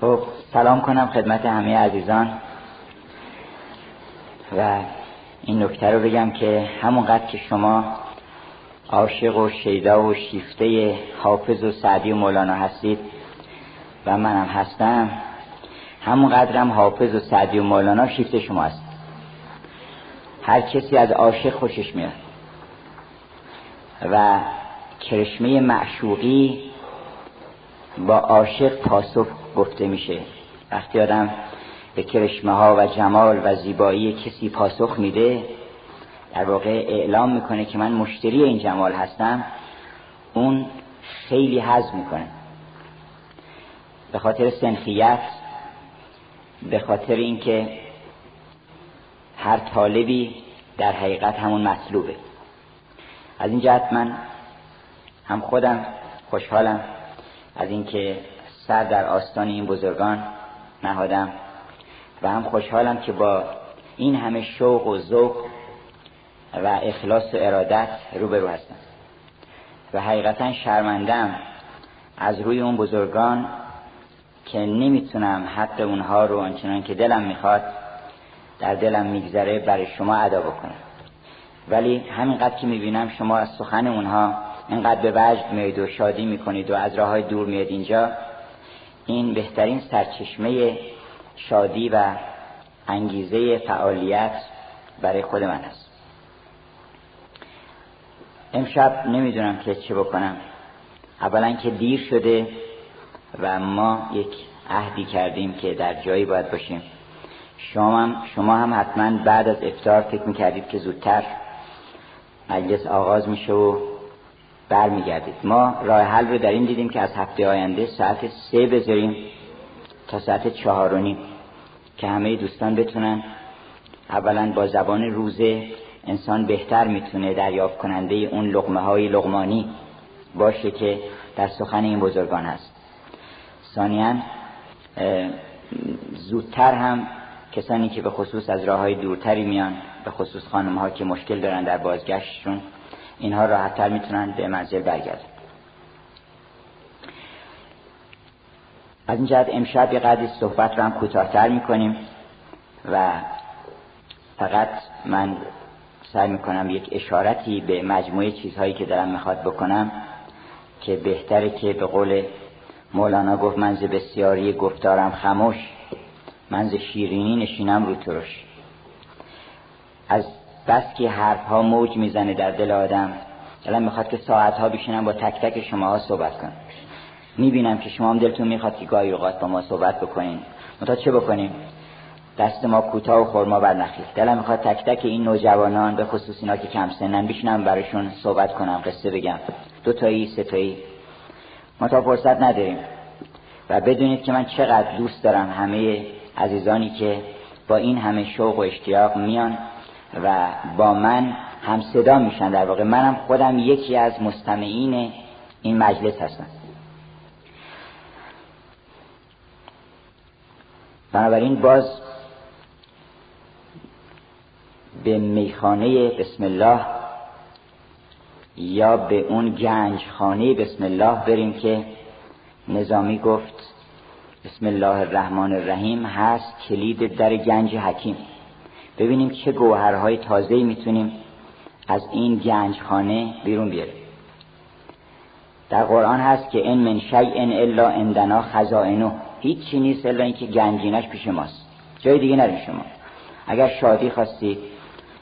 خب سلام کنم خدمت همه عزیزان. و این نکته رو بگم که همونقدر که شما عاشق و شیدا و شیفته حافظ و سعدی و مولانا هستید و منم هستم همون قدرم حافظ و سعدی و مولانا شیفته شما هست هر کسی از عاشق خوشش میاد. و کرشمه معشوقی با عاشق پاسخ گفته میشه. وقتی آدم به کرشمه ها و جمال و زیبایی کسی پاسخ میده در واقع اعلام می‌کنه که من مشتری این جمال هستم اون خیلی حز می‌کنه. به خاطر سنخیت به خاطر اینکه هر طالبی در حقیقت همون مطلوبه. از این جهت من هم خودم خوشحالم از اینکه سر در آستان این بزرگان نهادم. و هم خوشحالم که با این همه شوق و ذوق و اخلاص و ارادت روبرو هستم. و حقیقتا شرمندم از روی اون بزرگان که نمی‌تونم حق اونها رو آنچنان که دلم می‌خواد در دلم میگذره برای شما ادا بکنم. ولی همینقدر که می‌بینم شما از سخن اونها اینقدر به وجد میید و شادی می‌کنید و از راه های دور میاد اینجا این بهترین سرچشمه شادی و انگیزه فعالیت برای خود من است. امشب نمی‌دونم که چه بکنم. اولا که دیر شده و ما یک عهدی کردیم که در جایی باید باشیم. شما هم, شما هم حتما بعد از افتار فکر می‌کردید که زودتر مجلس آغاز میشه و برمیگردید ما راه حل رو در این دیدیم که از هفته آینده ساعت سه بذاریم تا ساعت چهار و نیم که همه دوستان بتونن. اولا با زبان روزه انسان بهتر می‌تونه دریافت کننده اون لغمه های لغمانی باشه که در سخن این بزرگان هست. ثانیا زودتر هم کسانی که به خصوص از راه های دورتری میان به خصوص خانم ها که مشکل دارن در بازگشتشون اینها راحتتر می‌تونن به منزل برگردن. از این جهت امشب یه صحبت رو هم کوتاهتر می‌کنیم و فقط من سعی می‌کنم یک اشارتی به مجموعه چیزهایی که دارم می‌خواد بکنم که بهتره که به قول مولانا گفت منز بسیاری گفتارم خموش منز شیرینی نشینم رو ترش. از بس که حرف ها موج می‌زنه در دل آدم. الان می‌خواد که ساعت ها بشینم با تک تک شما ها صحبت کنم. می‌بینم که شما هم دلتون می‌خواد که گاهی اوقات با ما صحبت بکنین. متا چه بکنیم؟ دست ما کوتاه و خورما بر نخیل دلم می‌خواد تک تک این نوجوانان به خصوص اینا که کم سنن بشینم براشون صحبت کنم قصه بگم. دو تایی سه تایی. ما تا فرصت نداریم. و بدونید که من چقدر دوست دارم همه عزیزانی که با این همه شوق و اشتیاق میان. و با من هم صدا میشن. در واقع منم خودم یکی از مستمعین این مجلس هستم. بنابراین باز به میخانه بسم الله یا به اون گنج خانه بسم الله بریم که نظامی گفت بسم الله الرحمن الرحیم هست کلید در گنج حکیم. ببینیم چه گوهرهای تازه می‌تونیم از این گنج خانه بیرون بیاریم. در قرآن هست که این من شیء الا عندنا خزائنه. هیچی نیست الا اینکه گنجینش پیش ماست. جای دیگه نریم شما. اگر شادی خواستید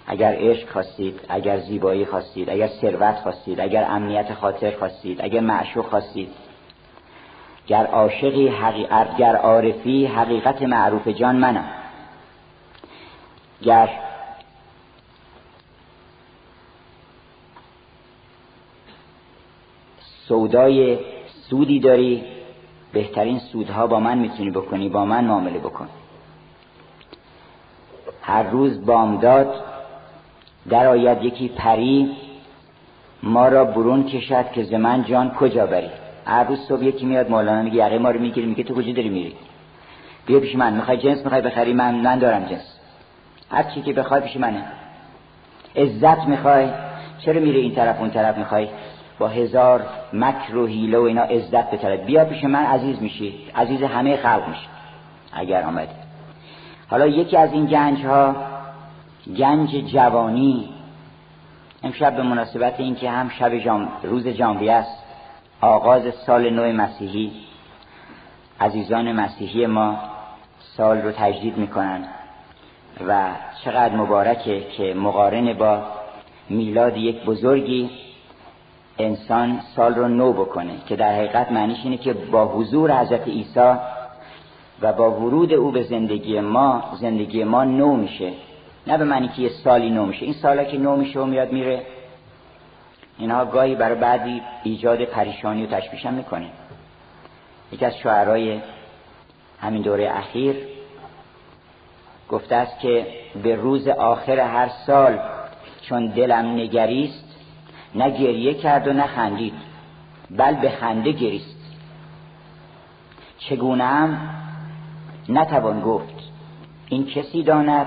اگر عشق خواستید اگر زیبایی خواستید اگر ثروت خواستید اگر امنیت خاطر خواستید اگر معشوق خواستید. گر عاشقی حقیقت گر عارفی حقیقت معروف جان منم. گر سودای سودی داری بهترین سودها با من می‌تونی بکنی با من معامله بکن. هر روز بامداد در آید یکی پری ما را برون کشد که زمن جان کجا بری. هر روز صبح یکی میاد مولانا میگه یقه ما رو می‌گیری میگه تو کجا داری میری؟ بیا پیش من می‌خوای جنس می‌خوای بخری؟ من من دارم جنس. هر چی که بخوای پیش منه. عزت می‌خوای. چرا میری این طرف اون طرف می‌خوای؟ با هزار مکر و حیله و اینا عزت بطلب بیا پیش من عزیز میشی. عزیز همه خلق میشی. اگر آمده حالا یکی از این گنج ها گنج جوانی. امشب به مناسبت اینکه هم شب جام روز جانبی است. آغاز سال نو مسیحی. عزیزان مسیحی ما سال رو تجدید می‌کنن. و چقدر مبارکه که مقارن با میلاد یک بزرگی انسان سال رو نو بکنه که در حقیقت معنیش اینه که با حضور حضرت عیسی و با ورود او به زندگی ما زندگی ما نو میشه. نه به معنی که یه سالی نو میشه. این سالا که نو میشه و میاد میره اینها گاهی برای بعدی ایجاد پریشانی و تشویش می‌کنه. یکی از شعرهای همین دوره اخیر گفته است که به روز آخر هر سال چون دلم نگریست نه گریه کرد و نه خندید بل به خنده گریست. چگونه هم نتوان گفت. این کسی داند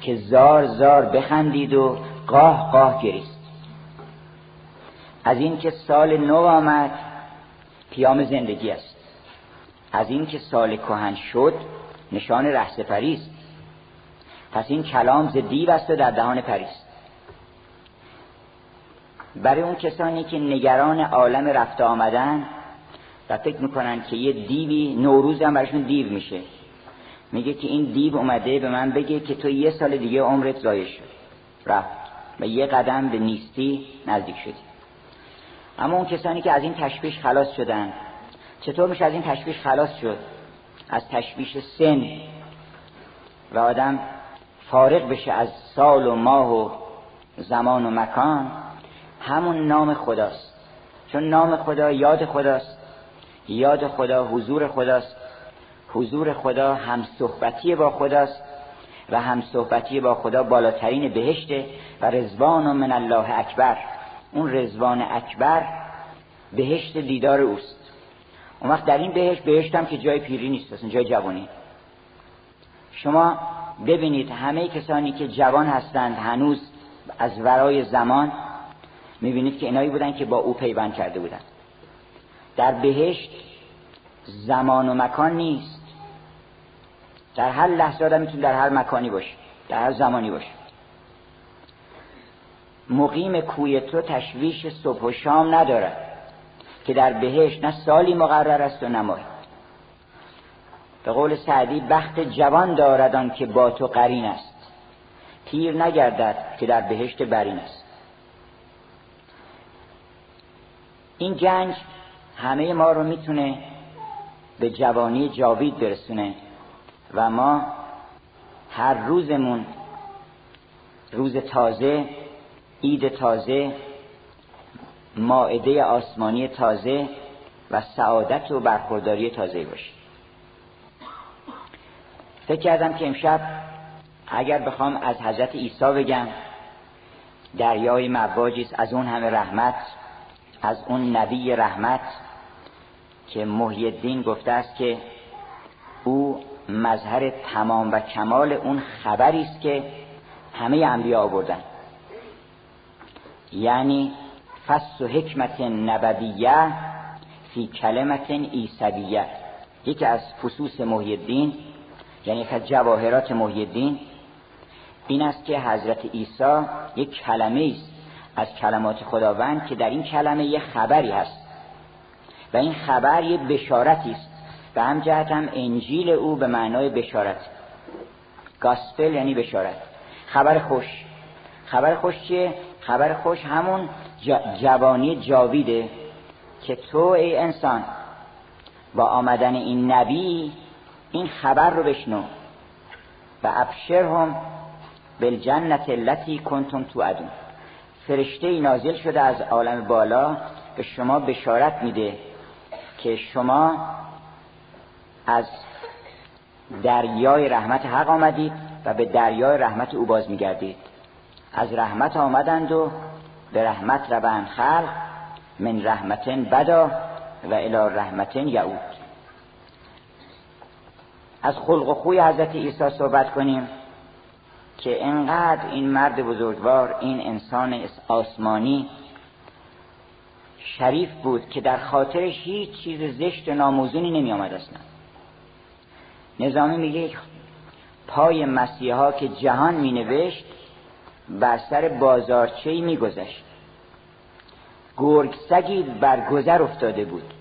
که زار زار بخندید و قاه قاه گریست. از این که سال نو آمد پیام زندگی است. از این که سال کهن شد نشان رهسپری است. پس این کلام ز دیو است و در دهان پریست برای اون کسانی که نگران عالم رفته آمدن و فکر می‌کنن که یه دیوی نوروز هم برشون دیو میشه. میگه که این دیو اومده به من بگه که تو یه سال دیگه عمرت ضایع شد. رفت و یه قدم به نیستی نزدیک شدی. اما اون کسانی که از این تشویش خلاص شدن چطور میشه از این تشویش خلاص شد؟ از تشویش سن. و آدم فارغ بشه از سال و ماه و زمان و مکان همون نام خداست. چون نام خدا یاد خداست یاد خدا حضور خداست حضور خدا هم صحبتی با خداست و هم صحبتی با خدا بالاترین بهشته و رزوان من الله اکبر. اون رزوان اکبر بهشت دیدار اوست. اون وقت در این بهشت بهشت که جای پیری نیست اصلا جای جوانی. شما ببینید همه کسانی که جوان هستند هنوز از ورای زمان می‌بینید که اینایی بودن که با او پیوند کرده بودن در بهشت زمان و مکان نیست. در هر لحظه آدم می‌تونه در هر مکانی باشه در هر زمانی باشه. مقیم کوی تو تشویش صبح و شام ندارد که در بهشت نه سالی مقرر است و نمایی به قول سعدی بخت جوان داردان که با تو قرین است. تیر نگردد که در بهشت برین است. این گنج همه ما رو می‌تونه به جوانی جاوید برسونه و ما هر روزمون روز تازه عید تازه ماعده آسمانی تازه و سعادت و برخورداری تازه باشه فکر کردم که امشب اگر بخوام از حضرت عیسی بگم دریای مواجی از اون همه رحمت از اون نبی رحمت که محی الدین گفته است که او مظهر تمام و کمال اون خبری است که همه انبیا آوردن. یعنی فصل و حکمت نبویه فی کلمت ایسویه یکی از فصوص محی الدین یعنی یک از جواهرات محی الدین این است که حضرت عیسی یک کلمه است از کلمات خداوند که در این کلمه یک خبری هست. و این خبر یک بشارتی است. به هم جهت هم انجیل او به معنای بشارت. گاسپل یعنی بشارت. خبر خوش. خبر خوش چیه؟ خبر خوش همون جوانی جاویده که تو ای انسان با آمدن این نبی این خبر رو بشنو. و ابشرهم بالجنت التي کنتم توعدون. فرشته نازل شده از عالم بالا به شما بشارت میده که شما از دریای رحمت حق آمدید و به دریای رحمت او باز میگردید. از رحمت آمدند و به رحمت روند خلق من رحمتن بدا و الى رحمتن یعود. از خلق و خوی حضرت عیسی صحبت کنیم که انقدر این مرد بزرگوار این انسان آسمانی شریف بود که در خاطرش هیچ چیز زشت و ناموزونی نمی آمد اصلا. نظامی میگه پای مسیحا که جهان می نوشت بر سر بازارچه می گذشت گرگ سگی بر گذر افتاده بود.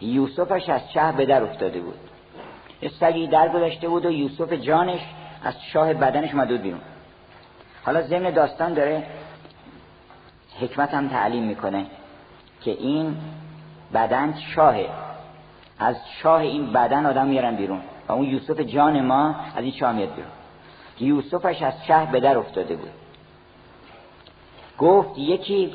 یوسفش از چه به در افتاده بود؟ یه سگی در گذشته بود و یوسف جانش از شاه بدنش اومده بیرون. حالا ضمن داستان داره حکمت هم تعلیم می‌کنه که این بدن شاهه. از شاه این بدن آدم میارن بیرون و اون یوسف جان ما از این شاه میاد بیرون. یوسفش از شهر به در افتاده بود. گفت یکی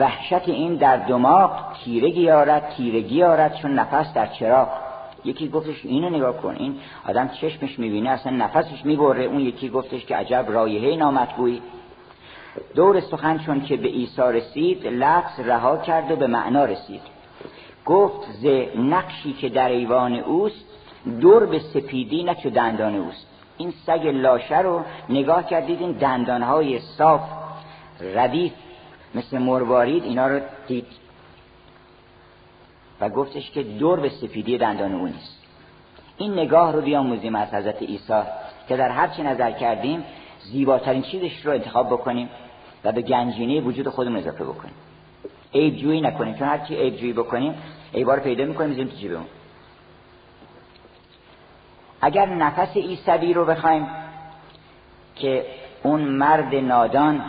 وحشت این در دماغ تیرگی آرد تیرگی آرد چون نفس در چراغ. یکی گفتش اینو نگاه کن این آدم چشمش می‌بینه اصلا نفسش می‌بره. اون یکی گفتش که عجب رایحه نامطبوعی دور سخن چون که به عیسی رسید لفظ رها کرد و به معنا رسید. گفت ز نقشی که در ایوان اوست دور به سپیدی نه چو دندان اوست. این سگ لاشه رو نگاه کردید این دندانهای صاف ردیف مثل مروارید اینا رو دید. و گفتش که دور به سپیدی دندان او نیست. این نگاه رو بیاموزیم از حضرت عیسی که در هر چی نظر کردیم زیباترین چیزش رو انتخاب بکنیم و به گنجینه وجود خودمون اضافه بکنیم. عیب جویی نکنیم. چون هر چی عیب جویی بکنیم عیبا رو پیدا می‌کنیم می‌ذاریم تو جیبمون. اگر نفس عیسوی رو بخوایم که اون مرد نادان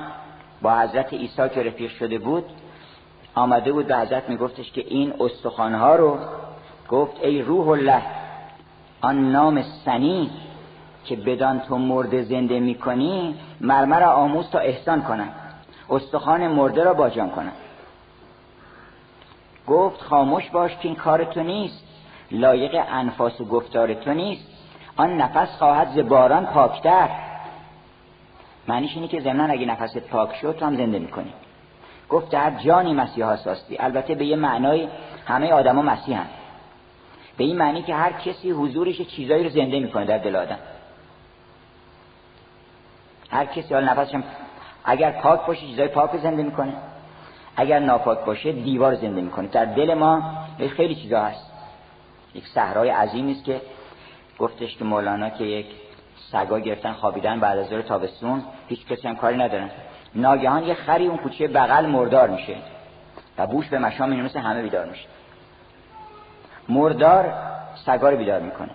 با حضرت عیسی که رفیق شده بود آمده بود به حضرت میگفتش که این استخوانها رو گفت ای روح الله آن نام سنی که بدان تو مرده زنده می‌کنی مرمر آموز تا احسان کنن استخوان مرده را باجان کنن گفت خاموش باش که این کار تو نیست. لایق انفاس و گفتار تو نیست. آن نفس خواهد ز باران پاکتر. معنیش اینه که زمنان اگه نفست پاک شد تو هم زنده می‌کنی. گفت در جانی مسیح هستی البته به یه معنای همه آدما مسیح هم. به این معنی که هر کسی حضورش چیزایی رو زنده می‌کنه در دل آدم. هر کسی حال نفسش اگر پاک باشه چیزای پاک زنده می‌کنه. اگر ناپاک باشه دیوار زنده می‌کنه. در دل ما خیلی چیزا هست. یک صحرای عظیمی است که گفتش که مولانا که یک سگا گرفتن خوابیدن بعد از تابستون هیچ کسی هم کاری ندارن ناگهان یه خری اون کوچه بغل مردار میشه و بوش به مشام اینو مثل همه بیدار میشه. مردار سگا رو بیدار می‌کنه.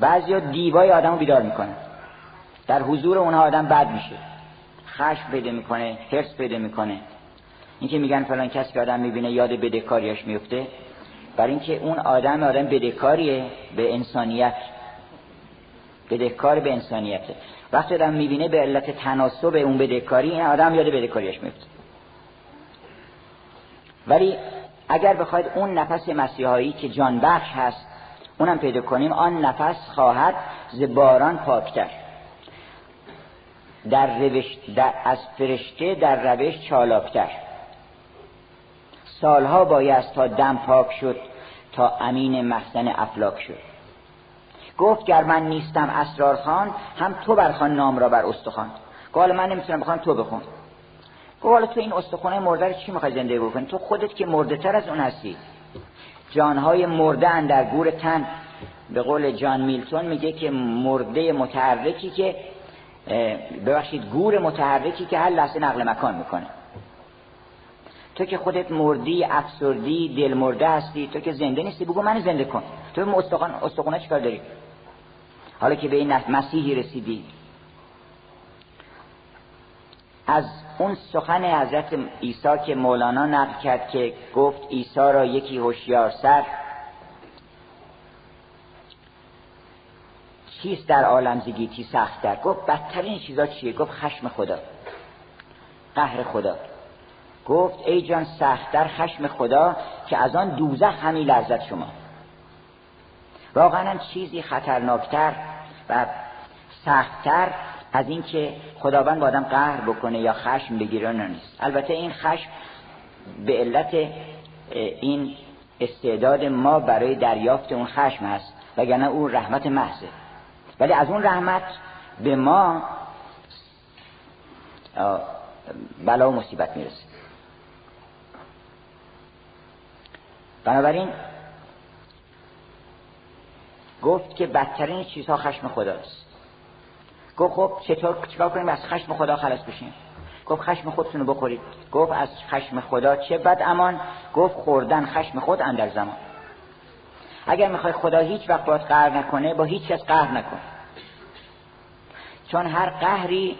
بعضیا دیوای آدم رو بیدار می‌کنه در حضور اونها آدم بد میشه. خشم پیدا می‌کنه حرس پیدا می‌کنه. اینکه میگن فلان کسی که آدم می‌بینه یاد بدهکاریش میفته برای اینکه اون آدم آدم بدهکاریه به انسانیت. بدهکار به انسانیته. وقتی آدم می‌بینه به علت تناسب اون بدهکاری این آدم یاد بدهکاریش میفته. ولی اگر بخواید اون نفس مسیحایی که جان بخش هست اونم پیدا کنیم آن نفس خواهد ز باران پاکتر. در روش در از فرشته در روش چالاکتر. سالها باید تا دم پاک شد تا امین مخزن افلاک شد. گفت گر من نیستم اسرار خان هم تو برخان نام را بر استخوان. گفت من نمی‌تونم بخوام تو بخون. گفت حالا تو این استخوانه مرده رو چی می‌خوای زنده بکنی؟ تو خودت که مرده تر از اون هستی. جانهای مرده در گور تن. به قول جان میلتون میگه که مرده متحرکی که ببخشید گور متحرکی که هر لحظه نقل مکان می‌کنه. تو که خودت مردی افسردی دل مرده هستی تو که زنده نیستی بگو من زنده کن. تو استخوان استخونه چیکار داری؟ حالا که به این مسیحی رسیدی. از اون سخن حضرت عیسی که مولانا نقل کرد که گفت عیسی را یکی هوشیار سر چیست در عالم زگیتی سخت در گفت بدترین چیزا چیه؟ گفت خشم خدا. قهر خدا. گفت ای جان سختتر خشم خدا که از آن دوزخ همی لرزد شما. واقعا چیزی خطرناکتر و سختتر از اینکه خداوند با آدم قهر بکنه یا خشم بگیره نیست. البته این خشم به علت این استعداد ما برای دریافت اون خشم هست وگرنه اون رحمت محضه. ولی از اون رحمت به ما بلا و مصیبت می‌رسه. بنابراین گفت که بدترین چیزها خشم خداست گفت خب چطور چیکار کنیم؟ از خشم خدا خلاص بشیم. گفت خشم خودتون رو بخورید. گفت از خشم خدا چه بد امان؟ گفت خوردن خشم خود اندر زمان. اگر می‌خوای خدا هیچ وقت باید قهر نکنه با هیچ کس قهر نکن. چون هر قهری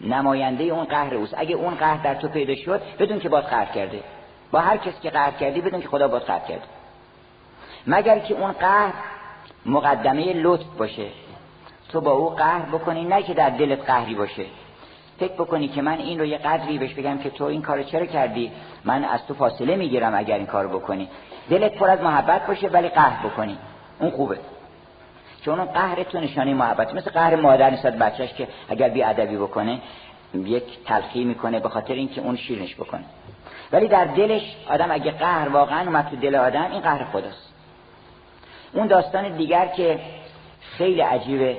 نماینده اون قهر اوست. اگه اون قهر در تو پیدا شد بدون که باید قهر کرده. با هر کسی که قهر کردی بدون که خدا باید قهر کرده. مگر که اون قهر مقدمه لطف باشه. تو با او قهر بکنی نه که در دلت قهری باشه. فکر بکنی که من این رو یه قدری بهش بگم که تو این کارو چرا کردی؟ من از تو فاصله می‌گیرم اگر این کارو بکنی. دلت پر از محبت باشه ولی قهر بکنی. اون خوبه. چون اون قهر تو نشانه محبت. مثل قهر مادر نسبت بچهش که اگر بی ادبی بکنه یک تلخی می‌کنه به خاطر اینکه اون شیرنش بکنه. ولی در دلش آدم اگه قهر واقعا اومد تو دل آدم این قهر خداست. اون داستان دیگر که خیلی عجیبه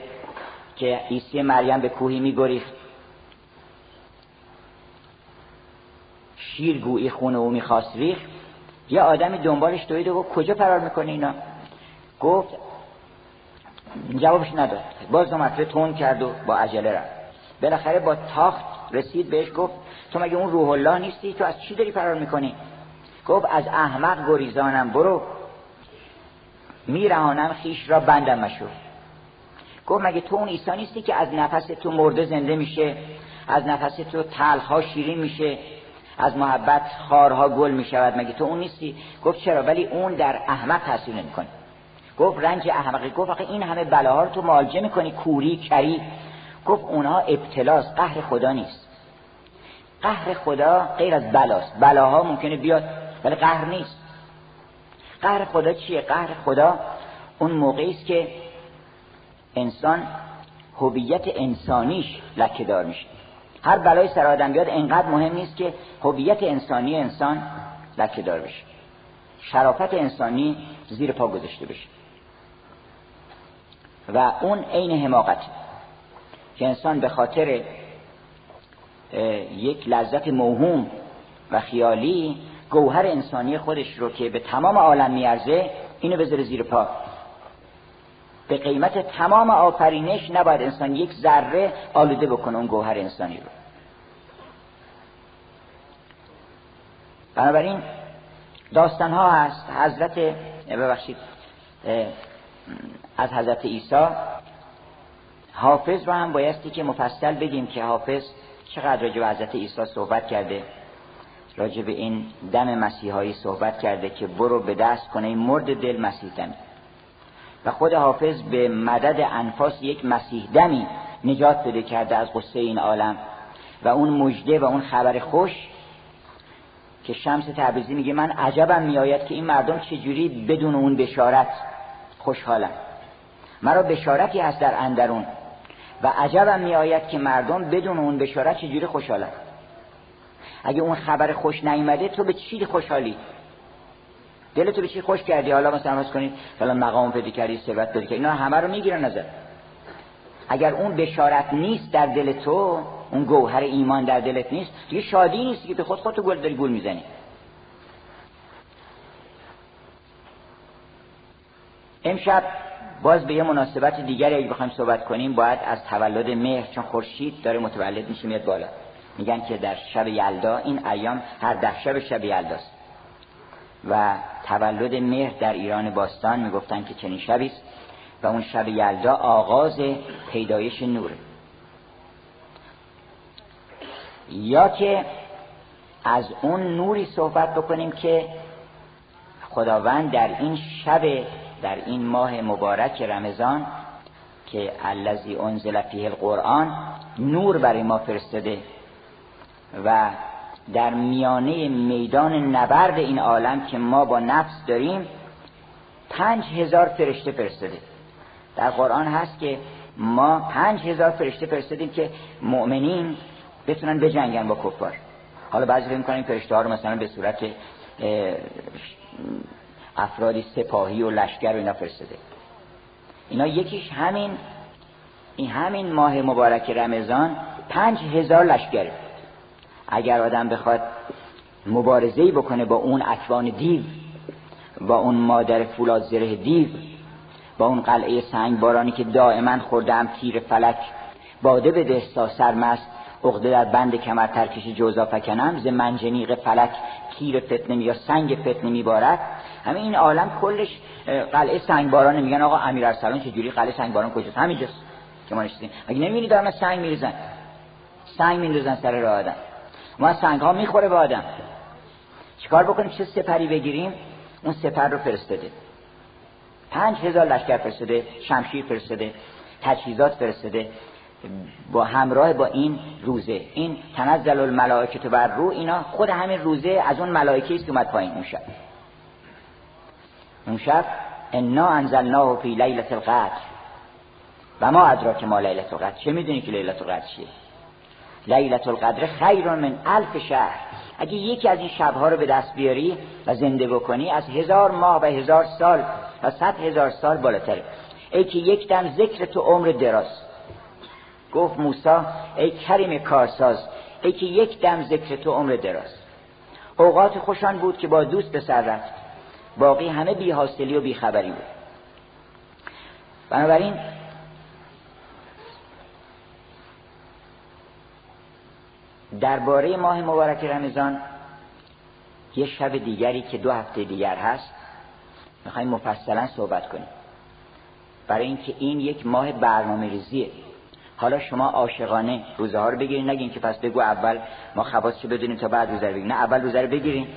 که عیسی مریم به کوهی میگریخت. شیر گویی خونه او می‌خواست ریخت. یه آدمی دنبالش دوید و گفت کجا فرار می‌کنه اینا؟ گفت جوابش نداد. باز دو مرتبه تون کرد و با عجله رفت. بالاخره با تاخت رسید بهش گفت تو مگه اون روح الله نیستی؟ تو از چی داری فرار می‌کنی؟ گفت از احمق گریزانم برو. میرهانم خیش را بندم مشو. گفت مگه تو اون عیسی نیستی که از نفس تو مرده زنده میشه؟ از نفس تو تلخ شیرین میشه؟ از محبت خارها گل می‌شود؟ مگه تو اون نیستی؟ گفت چرا؟ ولی اون در احمق تاثیر نمی‌کنه. گفت رنج احمقی. گفت آخه این همه بلاها رو تو معالجه می‌کنی کوری کری. گفت اونها ابتلاست قهر خدا نیست. قهر خدا غیر از بلاست. بلاها ممکنه بیاد ولی قهر نیست. قهر خدا چیه؟ قهر خدا اون موقعی است که انسان هویت انسانیش لکه دار میشه. هر بلای سر آدم بیاد انقدر مهم نیست که هویت انسانی انسان لکه دار بشه. شرافت انسانی زیر پا گذاشته بشه. و اون عین حماقت که انسان به خاطر یک لذت موهوم و خیالی گوهر انسانی خودش رو که به تمام عالم میارزه اینو بذاره زیر پا. به قیمت تمام آفرینش نباید انسان یک ذره آلوده بکنه اون گوهر انسانی رو. بنابراین داستان ها هست. حضرت ببخشید از حضرت عیسی. حافظ رو هم بایستی که مفصل بگیم که حافظ چقدر راجع به حضرت عیسی صحبت کرده. راجع به این دم مسیحایی صحبت کرده که برو به دست کنه این مرد دل مسیح دمی و خود حافظ به مدد انفاس یک مسیح دمی نجات بده کرده از قصه این عالم. و اون مجده و اون خبر خوش که شمس تبریزی میگه من عجبم میآید که این مردم چجوری بدون اون بشارت خوشحالن. مرا بشارتی هست در اندرون و عجبم میآید که مردم بدون اون بشارت چجوری خوشحالن. اگه اون خبر خوش نیومده تو به چی خوشحالی؟ دلتو به چی خوش کردی؟ حالا مثلا فرض کنید فلان مقام پیدا کردی ثروت پیدا کردی اینا همه رو می‌گیرن نظر. اگر اون بشارت نیست در دل تو اون گوهر ایمان در دلت نیست دیگه شادی نیست که به خود خودتو گل داری گول می‌زنی. امشب باز به یه مناسبت دیگری اگه بخوایم صحبت کنیم باید از تولد مهر چون خورشید داره متولد میشه میاد بالا. میگن که در شب یلدا این ایام هر ده شب شب یلداست. و تولد مهر در ایران باستان می‌گفتن که چنین شبی است و اون شب یلدا آغاز پیدایش نوره. یا که از اون نوری صحبت بکنیم که خداوند در این شب در این ماه مبارک رمضان که الذی انزل فیه القرآن نور برای ما فرستاده. و در میانه میدان نبرد این عالم که ما با نفس داریم پنج هزار فرشته فرستاده. در قرآن هست که ما پنج هزار فرشته فرستادیم که مؤمنین بتونن بجنگن با کفار. حالا بعضی فکر می‌کنن فرشته ها رو مثلا به صورت افرادی سپاهی و لشکر و اینا فرستاده. اینا یکیش همین این همین ماه مبارک رمضان پنج هزار لشکره. اگر آدم بخواد مبارزه بکنه با اون اکوان دیو با اون مادر فولاد زره دیو با اون قلعه سنگ بارانی که دائما خوردم تیر فلک باده بده تا سرمست عقده در بند کمر ترکش جوزا فکنم ز منجنیق فلک تیر فتنه یا سنگ فتنه میبارد. همه این عالم کلش قلعه سنگ باران میگن آقا امیر ارسلان چجوری؟ قلعه سنگ باران کجاست؟ همینجاست که ما نشستیم. اگه نمی‌بینی دارن سنگ میریزن. سنگ میندازن سر راه آدم. ما سنگ ها می‌خوره به آدم. چیکار بکنیم؟ چه سپری بگیریم؟ اون سپر رو فرستاده. پنج هزار لشکر فرستاده شمشیر فرستاده تجهیزات فرستاده. با همراه با این روزه. این تنزل الملائکه بر رو اینا خود همین روزه از اون ملائکه است اومد پایین. اون شب. اون شب انا انزلناه فی لیلت القدر. و ما ادراک ما لیلت القدر. چه می‌دونی که لیلت القدر چیه؟ لیلت القدر خیر من الف شهر. اگه یکی از این شبها رو به دست بیاری و زنده بکنی از هزار ماه و هزار سال و صد هزار سال بالاتره ای که یک دم ذکر تو عمر دراز. گفت موسا ای کریم کارساز ای که یک دم ذکر تو عمر دراز. اوقات خوشان بود که با دوست به سر رفت. باقی همه بی حاصلی و بی خبری بود. بنابراین درباره ماه مبارک رمضان یه شب دیگری که دو هفته دیگر هست می‌خوایم مفصلا صحبت کنیم. برای اینکه این یک ماه برنامه ریزیه حالا شما عاشقانه روزه ها رو بگیرین نگین که پس بگو اول ما خواستشو بدونیم تا بعد روزه رو بگیرین نه اول روزه رو بگیرین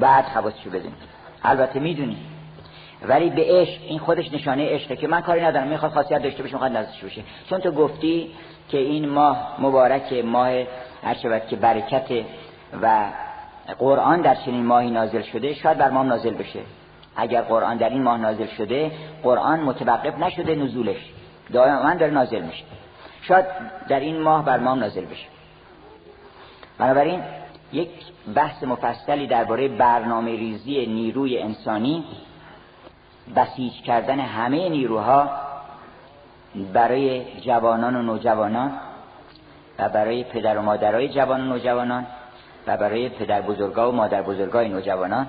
بعد خواستشو بدونیم. البته می‌دونیم. ولی به عشق این خودش نشانه عشقه که من کاری ندارم می‌خواد خاصیت داشته باشه می‌خواد نزدش باشه. چون تو گفتی که این ماه مبارک ماه هر که برکت و قرآن در چنین ماهی نازل شده شاید بر ما نازل بشه. اگر قرآن در این ماه نازل شده قرآن متوقف نشده نزولش. دائما داره نازل میشه. شاید در این ماه بر ما نازل بشه. بنابراین یک بحث مفصلی درباره برنامه ریزی نیروی انسانی بسیج کردن همه نیروها برای جوانان و نوجوانان و برای پدر و مادرای جوان و نوجوانان و برای پدر بزرگا و مادر بزرگای نوجوانان.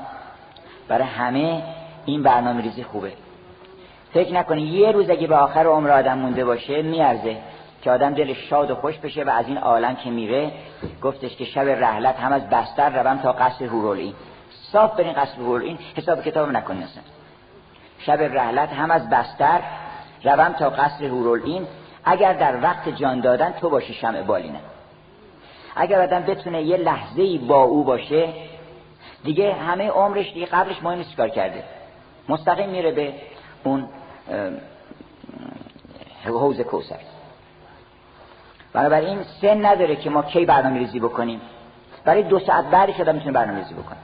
برای همه این برنامه ریزی خوبه. فکر نکنی یه روز اگه به آخر عمر آدم مونده باشه میارزه که آدم دلش شاد و خوش بشه و از این عالم که میره. گفتش که شب رحلت هم از بستر روم تا قصر هورولین. صاف برین قصر هورولین. حساب کتاب نکنی اصلا شب رحلت هم از بستر روم تا قصر هورولین اگر در وقت جان دادن تو باشی شمع بالینه. اگر آدم بتونه یه لحظه با او باشه دیگه همه عمرش دیگه قبلش مهم نیست کار کرده. مستقیم میره به اون حوز کوسر بنابراین سن نداره که ما کی برنامه ریزی بکنیم. برای دو ساعت بعدش آدم می‌تونه برنامه ریزی بکنه.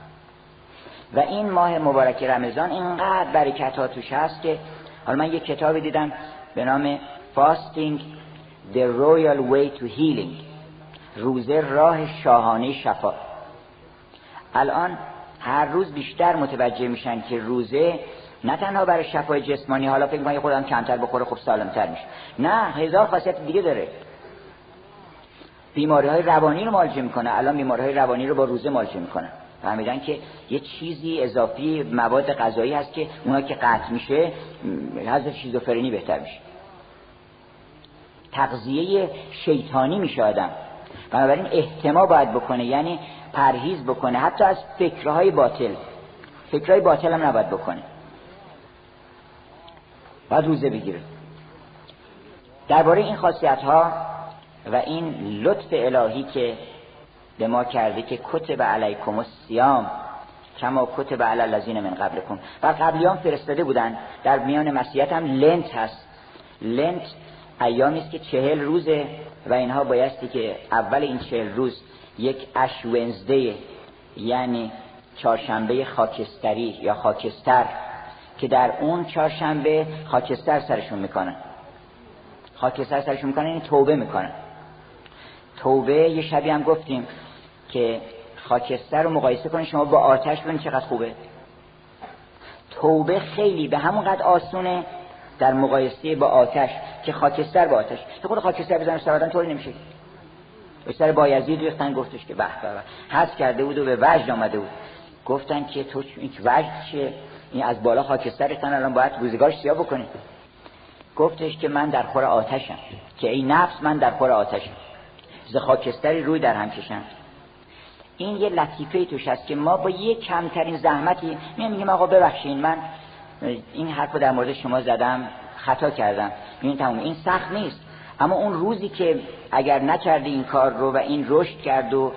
و این ماه مبارک رمضان اینقدر برکت ها توش هست که حالا من یک کتابی دیدم به نام Fasting The Royal Way to Healing روزه راه شاهانه شفا. الان هر روز بیشتر متوجه میشن که روزه نه تنها برای شفای جسمانی حالا فکر کنم خودم کمتر بخوره خوب سالمتر میشه. نه هزار خاصیت دیگه داره. بیماری های روانی رو مالجه می‌کنه. الان بیماری های روانی رو با روزه مالجه می‌کنه. فهمیدن که یه چیزی اضافی مواد غذایی هست که اونا که قطع میشه حضرت شیزوفرنی بهتر میشه. تغذیه شیطانی میشه آدم. بنابراین احتما باید بکنه یعنی پرهیز بکنه حتی از فکرهای باطل. فکرهای باطل هم نباید بکنه. باید روزه بگیره. درباره این خاصیت ها و این لطف الهی که به ما کرده که کتب علیکم و سیام کما کتب علی الذین من قبلکم. و قبلیان فرستاده بودن. در میان مسیحیت هم لنت هست. لنت ایامی است که چهل روزه و اینها بایستی که اول این چهل روز یک اش ونزده یعنی چهارشنبه خاکستری یا خاکستر که در اون چهارشنبه خاکستر سرشون می‌کنن. خاکستر سرشون می‌کنن یعنی توبه می‌کنن. توبه یه شبیه هم گفتیم که خاکستر رو مقایسه کنید شما با آتش ببینید چقدر خوبه. توبه خیلی به همون قد آسونه در مقایسه با آتش که خاکستر با آتش. خود خاکستر بزنش سر طوری نمیشه. سر بایزید ریختن گفتش که به به حس کرده بود و به وجد آمده بود. گفتن که تو این وجد چیه؟ این از بالا خاکستر ریختن الان باید روزگارش سیاه بکنی. گفتش که من در خور آتشم که ای نفس من در خور آتشم. ز خاکستری روی در هم کشم. این یه لطیفه توش هست که ما با یه کمترین زحمتی میگیم آقا ببخشین من این حرف در مورد شما زدم خطا کردم. این تموم. این سخت نیست. اما اون روزی که اگر نکردی این کار رو و این رشد کرد و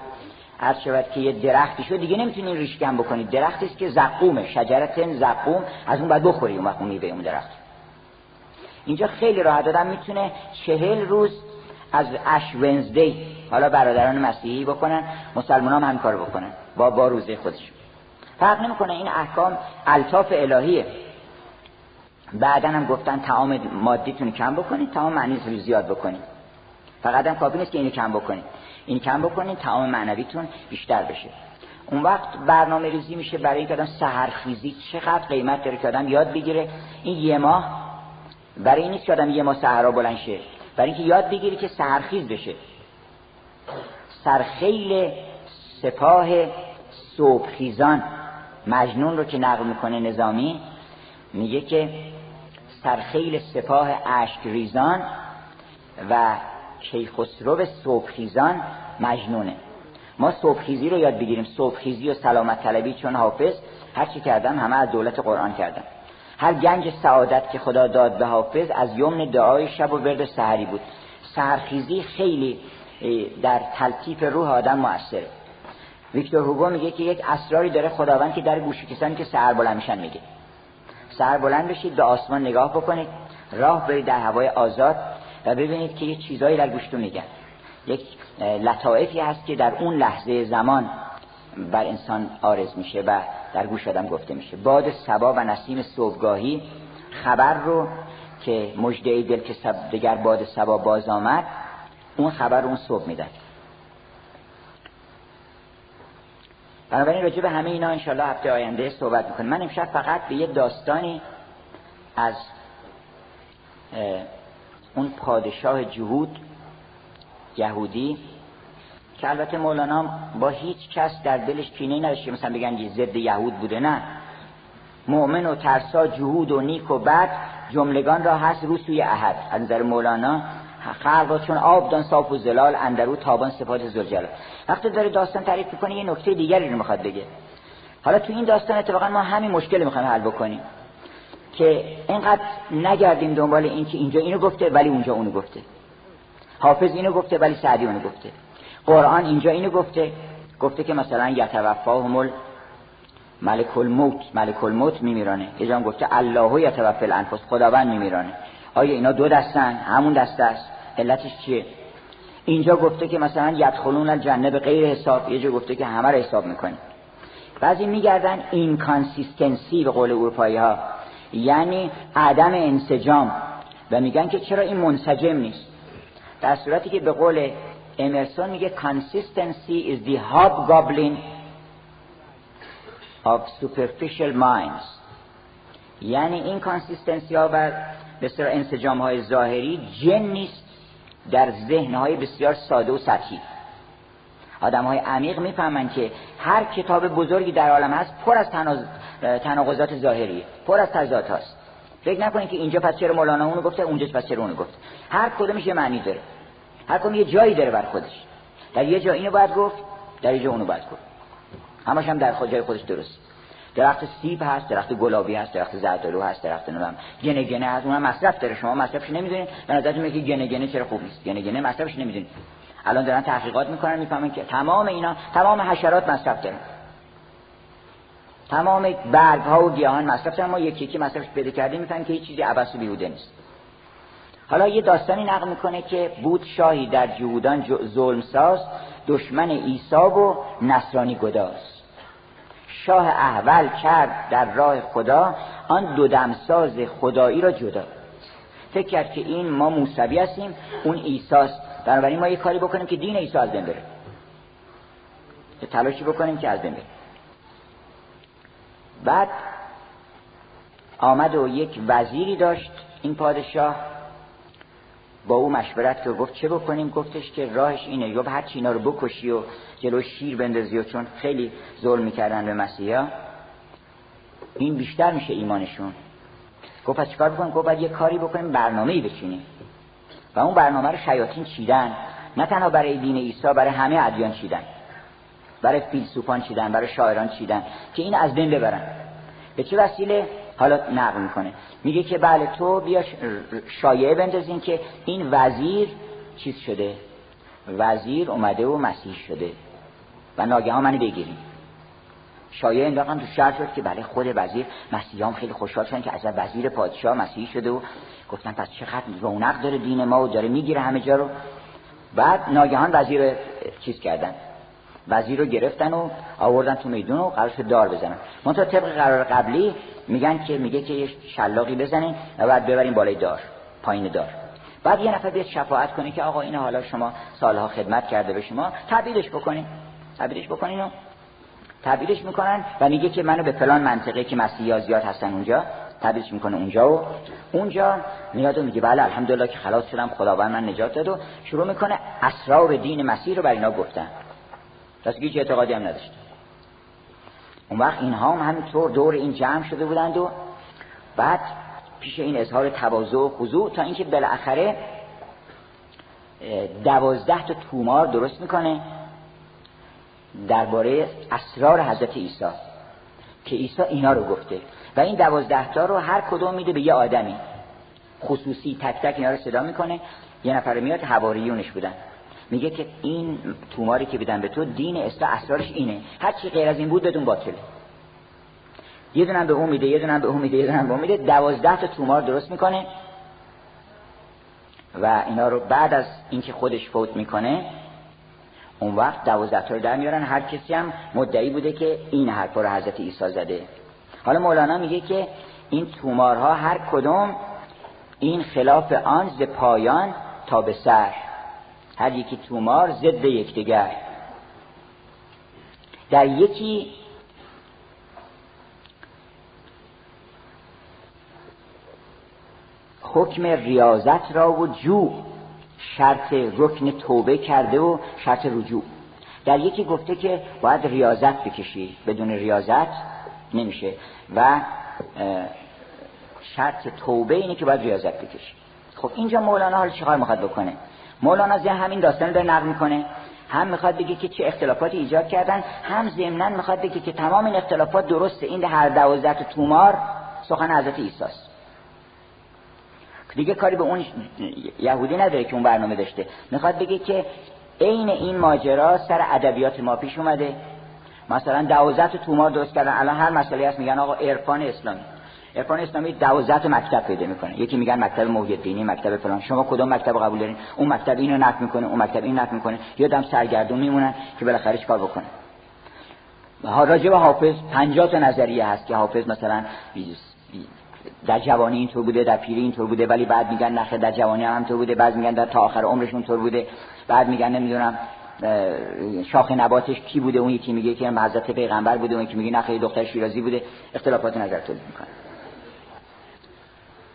هر شود که یه درختی شد دیگه نمی‌تونی ریش کم بکنید درختی است که زقومه. شجرت زقوم از اون باید بخوری اون وقت میوه اون درخت. اینجا خیلی راحت دادم می‌تونه چهل روز از اش ونزدی. حالا برادران مسیحی بکنن مسلمان هم همین کار بکنن. با با روزه خودشون فرق نمی‌کنه این احکام الطاف الهیه. بعدا هم گفتن تعام مادیتون کم بکنید تعام معنی رو زیاد بکنید. فقط هم کافی نیست که اینو کم بکنید. این کم بکنید تعام معنویتون بیشتر بشه. اون وقت برنامه ریزی میشه برای اینکه آدم سحرخیزی چقدر قیمت داره که آدم یاد بگیره. این یه ماه برای این نیست که آدم یه ماه سحرا بلند شه. برای اینکه یاد بگیری که سحرخیز بشه. سرخیل سپاه صبحخیزان. مجنون رو که نقل می‌کنه نظامی میگه که سرخیل سپاه اشک ریزان و کیخسرو صبحخیزان مجنونه. ما صبحخیزی رو یاد بگیریم. صبحخیزی و سلامت طلبی چون حافظ هر چی کردم همه از دولت قرآن کردم هر گنج سعادت که خدا داد به حافظ از یمن دعای شب و ورد سحری بود. سهرخیزی خیلی در تلطیف روح آدم موثره ویکتور هوگو میگه که یک اسراری داره خداوند که در گوش کسانی که سهر بلند میشن میگه. سهر بلند بشید به آسمان نگاه بکنید راه برید در هوای آزاد و ببینید که یه چیزایی در گوشتون میگن. یک لطائفی هست که در اون لحظه زمان بر انسان آرز میشه و در گوش آدم گفته میشه. باد سبا و نسیم صبحگاهی خبر رو که مجده دل که سب دگر باد سبا باز آمد اون خبر اون صبح میدن بنابراین راجع به همه اینا انشالله هفته آینده صحبت می‌کنیم. من امشب فقط به یه داستانی از اون پادشاه جهود یهودی که البته مولانا با هیچ کس در دلش کینه نداشته مثلا بگن ضد یهود بوده نه. مؤمن و ترسا جهود و نیک و بد جملگان را هست رو سوی احد. از نظر مولانا خلق چون آب دان صاف و زلال اندرو تابان صفات زلجلال. وقتی داره داستان تعریف می‌کنه یه نکته دیگری رو می‌خواد بگه. حالا تو این داستان اتفاقا ما همین مشکل می‌خوایم حل بکنیم که اینقدر نگردیم دنبال این که اینجا اینو گفته ولی اونجا اونو گفته. حافظ اینو گفته ولی سعدی اونو گفته. قرآن اینجا اینو گفته گفته که مثلا يتوفاكم ملك الموت ملک الموت میمیرانه. یه جام گفته الله يتوفى الأنفس خداوند میمیرانه. آیا اینا دو دستن؟ همون دست است. علتش چیه؟ اینجا گفته که مثلا يدخلون الجنة بغير حساب یه جا گفته که همه رو حساب می‌کنه بعضی میگردن inconsistency به قول اروپایی ها یعنی عدم انسجام. و میگن که چرا این منسجم نیست؟ در صورتی که به قول امرسون میگه consistency is the hobgoblin of superficial minds. یعنی این کانسیستنسی ها و بسیار انسجام های ظاهری جن نیست در ذهن های بسیار ساده و سطحی. آدم های عمیق می‌فهمن که هر کتاب بزرگی در عالم هست پر از تناقضات ظاهری پر از تضاد هست فکر نکنید که اینجا پس چرا مولانا اونو گفته اونجا پس چرا اونو گفت هر کدومش یه معنی داره. هر کدوم یه جایی داره بر خودش. در یه جا اینو باید گفت در یه جا اونو باید گفت. همش هم در خود جای خودش درست. درخت سیب هست درخت گلابی هست درخت زردالو هست درخت نمیم گنه گنه هست. اونم مصرف داره. شما مصرفش نمی‌دونید. به نظرتون میگه گنه گنه چرا خوب نیست؟ گنه گنه مصرفش نمی‌دونید. الان دارن تحقیقات می‌کنن می‌فهمن که تمام اینا تمام حشرات مصرف دارن. تمام برگ ها و گیاهان مصرف دارن. ما یکی یکی مصرفش پیدا کردیم می‌فهمن که هیچ چیزی عبث و بیهوده نیست. حالا یه داستانی نقل می‌کنه که بود شاهی در جهودان ظلم ساز دشمن عیسی و نصرانی گداست شاه احول کرد در راه خدا آن دو دمساز خدایی را جدا فکر کرد که این ما موسوی هستیم اون ایساست بنابراین ما یه کاری بکنیم که دین عیسی از بین بره. تلاشی بکنیم که از بین بره. بعد آمد و یک وزیری داشت این پادشاه. با او مشورت که گفت چه بکنیم؟ گفتش که راهش اینه یا هر چی اینا رو بکشی و جلو شیر بندازی و چون خیلی ظلم می‌کردن به مسیحا این بیشتر میشه ایمانشون. گفت پس چیکار بکنیم؟ گفت باید یه کاری بکنیم برنامه‌ای بچینیم. و اون برنامه رو شیاطین چیدن. نه تنها برای دین عیسی برای همه ادیان چیدن. برای فیلسوفان چیدن برای شاعران چیدن که این از بین ببرن. به چه وسیله؟ حالا نقل می‌کنه. میگه که بله تو بیا شایعه بندازین که این وزیر چیز شده؟ وزیر اومده و مسیح شده. و ناگهان منو بگیریم شایعه انداختن تو شهر شد که بله خود وزیر مسیحیان خیلی خوشحال شدن که از وزیر پادشاه مسیحی شده و گفتن پس چقدر رونق داره دین ما و داره می‌گیره همه جا رو. بعد ناگهان وزیر چیز کردن. وزیر رو گرفتن و آوردن تو میدون و قرارش دار بزنن. منتها طبق قرار قبلی میگن که میگه که یه شلاقی بزنین و بعد ببرین بالای دار پایین دار. بعد یه نفر بیاد شفاعت کنه که آقا این حالا شما سالها خدمت کرده به شما تبدیلش بکنین. تبدیلش بکنین و تبدیلش می‌کنن و میگه که منو به فلان منطقه که مسیحی زیاد هستن اونجا تبدیلش می‌کنه اونجا و اونجا میاد و میگه بله الحمدلله که خلاص شدم خداوند من نجات داد و شروع می‌کنه اسرار دین مسیح رو بر اینا گفتن. پس هیچ اعتقادی هم نداشت. اون وقت اینها هم همینطور دور این جمع شده بودند و بعد پیش این اظهار تواضع و خضوع تا اینکه بالاخره دوازده تا تومار درست می‌کنه درباره اسرار حضرت عیسی که عیسی اینا رو گفته. و این دوازده تا رو هر کدوم میده به یه آدمی. خصوصی تک تک اینا رو صدا می‌کنه. یه نفر میاد حواریونش بودن. میگه که این توماری که بدن به تو دین استا اسرارش اینه. هر چی غیر از این بود بدون باطله یه دونم به اون میده یه دونم به اون میده یه دونم به اون میده. دوازده تا تومار درست می‌کنه و اینا رو بعد از اینکه خودش فوت می‌کنه اون وقت دوازده تا رو در میارن. هر کسی هم مدعی بوده که این حرفا رو حضرت عیسی زده. حالا مولانا میگه که این تومارها هر کدوم این خلاف آن ز پایان تا به سر. هر یکی تومار ضد یکدیگر. در یکی حکم ریاضت را و جو شرط رکن توبه کرده و شرط رجوع. در یکی گفته که باید ریاضت بکشی. بدون ریاضت نمیشه. و شرط توبه اینه که باید ریاضت بکشی. خب اینجا مولانا حال چیکار می‌خواد بکنه؟ مولانا زی همین داستان رو نقل می‌کنه. هم می‌خواد بگه که چه اختلافاتی ایجاد کردن هم ضمنا می‌خواد بگه که تمام این اختلافات درسته. این هر دوازده تومار سخن حضرت عیسی است. دیگه کاری به اون یهودی نداره که اون برنامه داشته. می‌خواد بگه که عین این ماجرا سر ادبیات ما پیش اومده. مثلا دوازده تومار درست کردن. الان هر مسئله هست میگن آقا عرفان اسلامی. عرفان اسلامی دوازده مکتب پیدا می‌کنه. یکی میگن مکتب موحدینی مکتب فلان. شما کدوم مکتب قبول دارین؟ اون مکتب اینو نقد می‌کنه اون مکتب این نقد می‌کنه. یادم سرگردون میمونن که بالاخره کار بکنه راجع به حافظ 50 تا نظریه هست که حافظ مثلا در جوانی اینطور بوده در پیری اینطور بوده ولی بعد میگن نخه در جوانی هم همینطور بوده بعد میگن در تا آخر عمرش اونطور بوده بعد میگن نمی‌دونم شاخ نباتش کی بوده؟ اون یکی میگه که حضرت پیغمبر بوده اون یکی میگه نخه دختر شیرازی بوده. اختلافات نظر تولید می‌کنه.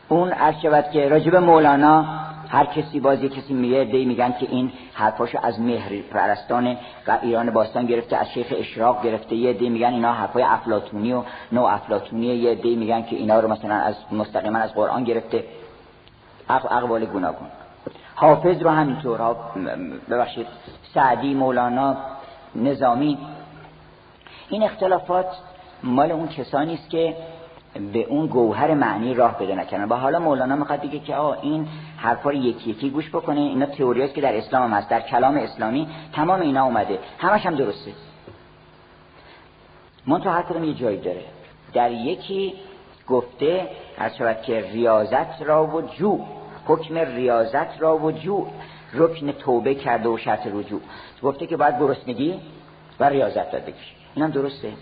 اون عرض شود که راجب مولانا هر کسی بازی کسی میگه دی میگن که این حرفاشو از مهر پرستان و ایران باستان گرفته از شیخ اشراق گرفته. یه دی میگن اینا حرفای افلاتونی و نو افلاتونی یه دی میگن که اینا رو مثلا از مستقیما از قرآن گرفته. اقوال گوناگون. حافظ رو همینطور. ببخشید. سعدی مولانا نظامی. این اختلافات مال اون کسانی است که به اون گوهر معنی راه پیدا نکردن. و حالا مولانا می‌خواد بگه که آقا این حرفا یکی یکی گوش بکنه. اینا تئوری که در اسلام هم هست. در کلام اسلامی تمام اینا اومده. همش هم درسته. من تو هر کدوم یه جایی داره. در یکی گفته هر شود که ریاضت را و جو حکم ریاضت را و جو رکن توبه کرده و شرط رجوع. گفته که باید گرسنگی و ریاضت داد بکشی. اینم درسته.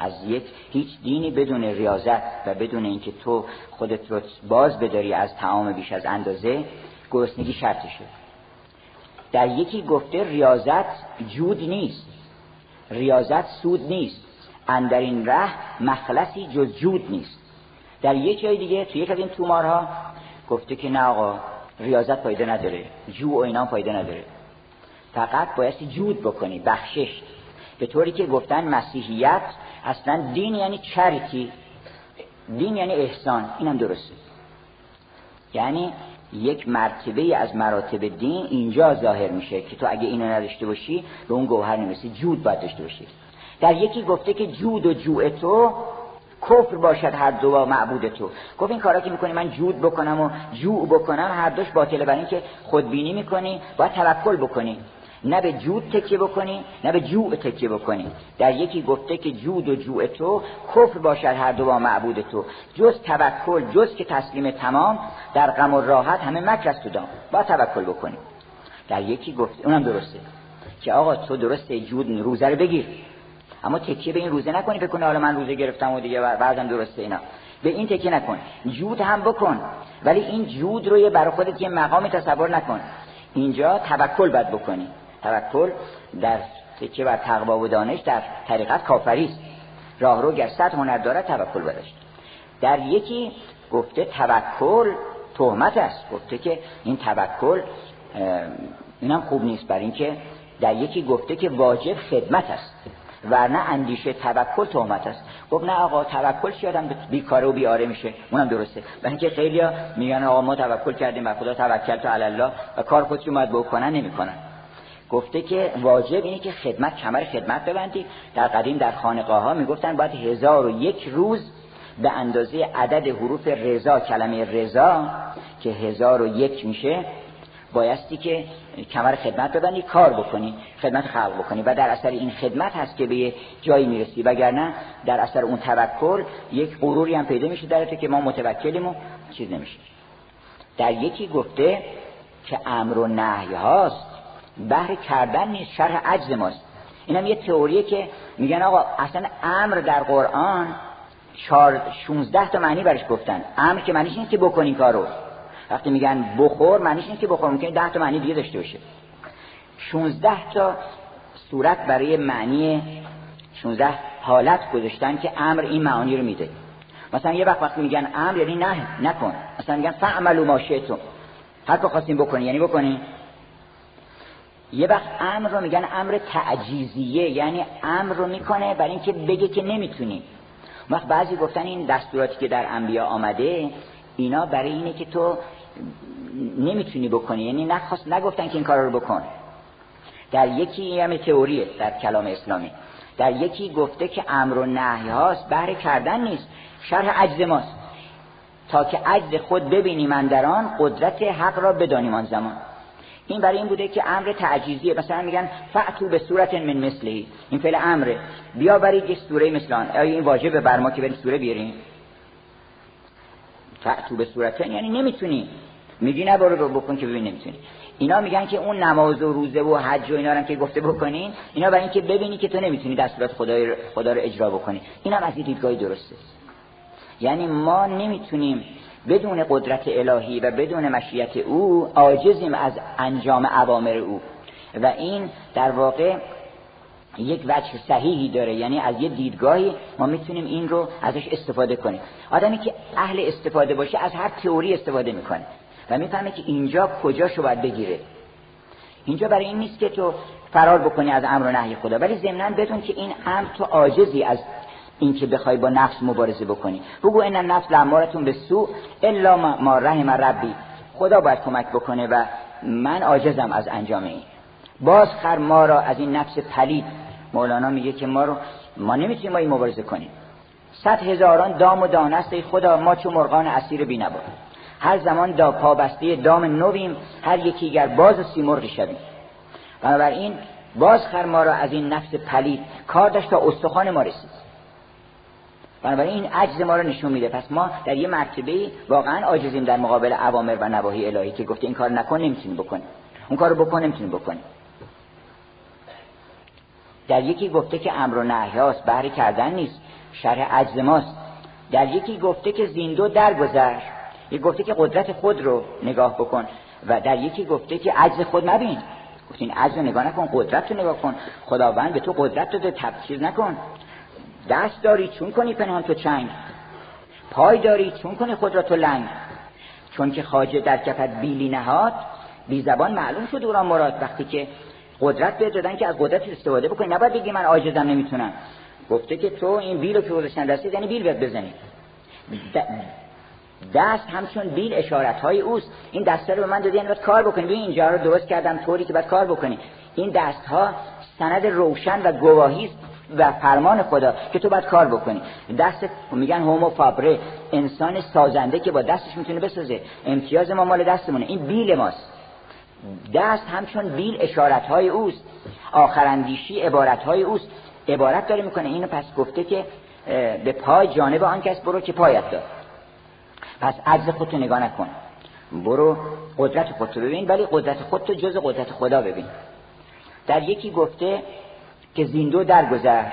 از یک هیچ دینی بدون ریاضت و بدون اینکه تو خودت رو باز بداری از تعام بیش از اندازه گرسنگی شرطشه در یکی گفته ریاضت جود نیست. ریاضت سود نیست. اندر این ره مخلصی جز جود نیست. در یک جای دیگه تو یک از این تومارها گفته که نه آقا ریاضت فایده نداره. جو و اینا فایده نداره. فقط بایستی جود بکنی بخشش. به طوری که گفتن مسیحیت اصلا دین یعنی چریتی. دین یعنی احسان. اینم درسته. یعنی یک مرتبه از مراتب دین اینجا ظاهر میشه که تو اگه اینو نداشته باشی به اون گوهر نمی‌رسی. جود باید داشته باشی. در یکی گفته که جود و جوع تو کفر باشد هر دو با معبود تو. گفت این کارا که می‌کنی من جود بکنم و جوع بکنم هر دوش باطله برای اینکه خودبینی می‌کنی باید توکل بکنی. نه به جود تکیه بکنی نه به جوع تکیه بکنی. در یکی گفته که جود و جوع تو کفر باشد هر دو با معبود تو. جز توکل جز که تسلیم تمام در غم و راحت همه مکر است دام. با توکل بکنی. در یکی گفته اونم درسته که آقا تو درسته جود روزه رو بگیر. اما تکیه به این روزه نکنی فکر حالا من روزه گرفتم و دیگه بعدم درسته اینا. به این تکیه نکن. جود هم بکن. ولی این جود رو یه برای خودت یه مقام تصور نکن. اینجا توکل بد بکنی. توکل در تکیه بر تقوا و دانش در طریقت کافری است. راهرو گر صد هنر داره توکل بداشت در یکی گفته توکل تهمت است. گفته که این توکل اینم خوب نیست بر اینکه در یکی گفته که واجب خدمت است. ورنه اندیشه توکل تهمت است. گفت نه آقا توکل چی آدم بیکاره و بیاره میشه؟ اونم درسته. برای اینکه خیلیا میگن آقا ما توکل کردیم و خدا توکل تو الله و کار خودشون باید بکنن نمی‌کنن گفته که واجب اینه که خدمت کمر خدمت ببندی. در قدیم در خانقاه ها می‌گفتن باید هزار و یک روز به اندازه عدد حروف رضا کلمه رضا که هزار و یک میشه بایستی که کمر خدمت ببندی کار بکنی خدمت خلق بکنی. و در اثر این خدمت هست که به جایی می‌رسی. وگرنه در اثر اون توکل یک غروری هم پیدا میشه درته که ما متوکلیم و چیز نمیشه. در یکی گفته که امر و نهی هاست. بهر کردن نیست شرح عجز ماست. اینم یه تئوریه که میگن آقا اصلا امر در قرآن 16 تا معنی برش گفتن. امر که معنیش نیست که بکنی کارو. وقتی میگن بخور معنیش نیست که بخور ممکنه 10 تا معنی دیگه داشته باشه. 16 تا صورت برای معنی 16 حالت گذاشتن که امر این معانی رو میده. مثلا یه وقت وقتی میگن امر یعنی نه نکن. مثلا میگن فعملوا ما شئتم. هر کار خواستین بکنی یعنی بکنی یه وقت امر رو میگن امر تعجیزیه یعنی امر رو می‌کنه برای اینکه بگه که نمی‌تونی. وقت بعضی گفتن این دستوراتی که در انبیا آمده اینا برای اینه که تو نمی‌تونی بکنی یعنی نخواست نگفتن که این کار رو بکن. در یکی هم تئوریه در کلام اسلامی. در یکی گفته که امر و نهی هاست بهر کردن نیست شرح عجز ماست. تا که عجز خود ببینی من در آن قدرت حق را بدانیم آن زمان. این برای این بوده که امر تعجیزیه. مثلا میگن فعتو به صورت من مثلی. این فعل امره بیا برید یک سوره مثل آن این واجبه بر ما که بریم سوره بیاریم؟ فعتو به صورت. یعنی نمی‌تونی. میگی نه برو بکن که ببین نمی‌تونی. اینا میگن که اون نماز و روزه و حج و اینا هم که گفته بکنین اینا برای اینکه ببینی که تو نمی‌تونی دستورات خدای خدا رو اجرا بکنی. اینا از این دیدگاهی درسته. یعنی ما نمی‌تونیم بدون قدرت الهی و بدون مشیت او عاجزیم از انجام اوامر او. و این در واقع یک وجه صحیحی داره. یعنی از یه دیدگاهی ما می‌تونیم این رو ازش استفاده کنیم. آدمی که اهل استفاده باشه از هر تئوری استفاده می‌کنه و می‌فهمه که اینجا کجاشو باید بگیره. اینجا برای این نیست که تو فرار بکنی از امر و نهی خدا. ولی ضمنا بدون که این امر تو عاجزی از اینکه بخوای با نفس مبارزه بکنی. بگو ان النفس لامارتون به سو الا ما رحم ربی. خدا باید کمک بکنه و من عاجزم از انجام این. باز خر ما را از این نفس پلید. مولانا میگه که ما رو ما نمی‌تونیم با این مبارزه کنیم. صد هزاران دام و دانست خدا ما چو مرغان اسیر بینبا هر زمان دا پابسته دام نویم هر یکی گر باز و سیمرغی شویم. بنابراین باز خر ما را از این نفس پلید. کار داشت تا استخوان ما رسید. بنابراین این عجز ما رو نشون میده. پس ما در یه مرتبه واقعا عاجزیم در مقابل اوامر و نواهی الهی که گفته این کار نکن نمی‌تونی بکنی اون کارو بکن نمی‌تونی بکنی در یکی گفته که امر و نهی هاست بهره کردن نیست شرح عجز ماست. در یکی گفته که زیندو درگذر یک گفته که قدرت خود رو نگاه بکن و در یکی گفته که عجز خود مبین. گفت این عجز رو نگاه نکن قدرت رو نگاه کن. خداوند به تو قدرت داده تبچیز نکن. دست داری چون کنی پنهان تو چنگ. پای داری چون کنی خود را تو لنگ. چون که خاجه در کفت بیلی نهاد بی زبان معلوم شد او را مراد. وقتی که قدرت به دادن که از قدرت استفاده بکنی نباید بگی من عاجزم نمی‌تونم. گفته که تو این بیل رو که گذاشتن دستی یعنی بیل بهت بزنی. دست همچون بیل اشارت های اوست. این دست رو به من دادی یعنی کار بکنی. ببین اینجا رو درست کردم طوری که باید کار بکنی. این دست ها سند روشن و گواهی و فرمان خدا که تو باید کار بکنی. دست میگن هومو فابره انسان سازنده که با دستش می‌تونه بسازه امتیاز ما مال دستمونه. این بیل ماست. دست همچون بیل اشارت های اوست. آخرندیشی عبارت های اوست. عبارت داره می‌کنه. اینو پس گفته که به پای جانب آن کس برو که پایت داد پس عجز خودتو نگاه نکن. برو قدرت خودتو ببین ولی قدرت خودتو جز قدرت خدا ببین. در یکی گفته که زیندو درگذر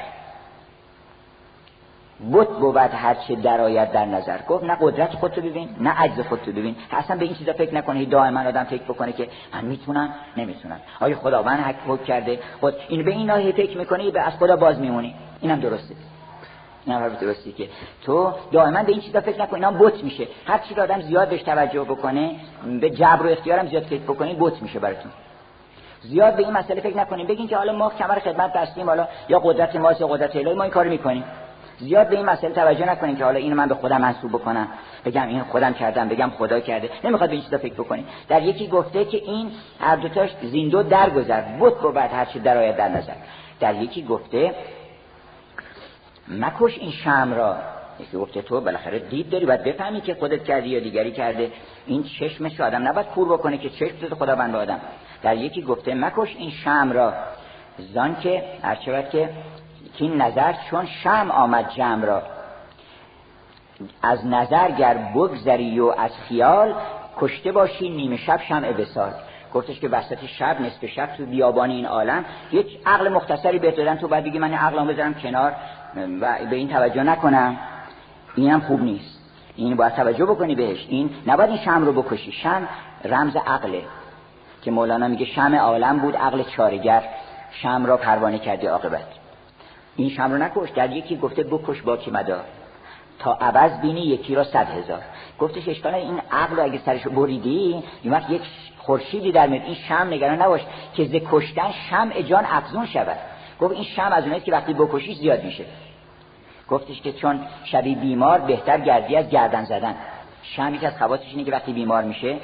بت بود هر چه درآید در نظر. گفت نه قدرت خودتو ببین نه عجز خودتو ببین. اصلا به این چیزا فکر نکنه دائما آدم فکر بکنه که من می‌تونم نمی‌تونم. آیا خدا من حق حکم کرده؟ خود این به این ناحیه فکر می‌کنی به از خدا باز میمونی. اینم درسته. این هم درستی که تو دائما به این چیزا فکر نکنی اینا بت میشه. هر چی آدم زیاد بهش توجه بکنه به جبر و اختیارم زیاد فکر بکنی بت میشه براتون. زیاد به این مسئله فکر نکنیم. بگین که حالا ما کمر خدمت بستیم حالا یا قدرت ما یا قدرت الهی ما این کارو می‌کنیم. زیاد به این مسئله توجه نکنین که حالا اینو من به خودم منسوب بکنم. بگم این خودم کردم بگم خدا کرده. نمی‌خواد به این چیزا فکر بکنین. در یکی گفته که این هر دو تاش زیندو درگذر. بود رو بعد هر چی در در نظر. در یکی گفته مکش این شم را. یکی گفته تو بالاخره دید داری باید بفهمی که خودت کردی یا دیگری کرده. این چشمش آدم نباید کور بکنه که چشم خدا بند آدم. در یکی گفته مکش این شم را. زان که هرچه که این نظر چون شم آمد جمع را. از نظر گر بگذری و از خیال کشته باشی نیمه شب شمع بسال گفتش که وسط شب نصف شب تو بیابان این عالم یک عقل مختصری بهت دادن تو باید بگی من عقلم بذارم کنار. و به این توجه نکنم. اینم خوب نیست. این باید توجه بکنی بهش. این نباید این شم رو بکشی. شم رمز عقله. که مولانا میگه شم عالم بود عقل چارگر شم را پروانه کردی عاقبت. این شم رو نکش در یکی گفته بکش با کی مدار. تا عوض بینی یکی را صد هزار. گفتش اشکال این عقل اگه سرش بریدی این وقت یک خورشیدی در میاد این شم نگران نباش که ز کشتن شم جان افزون شود. گفت این شم از اونایی که وقتی بکشیش زیاد میشه. گفتش که چون شبی بیمار بهتر گردی از گردن زدن. شم یک از خواصش اینه که وقتی بیمار میشه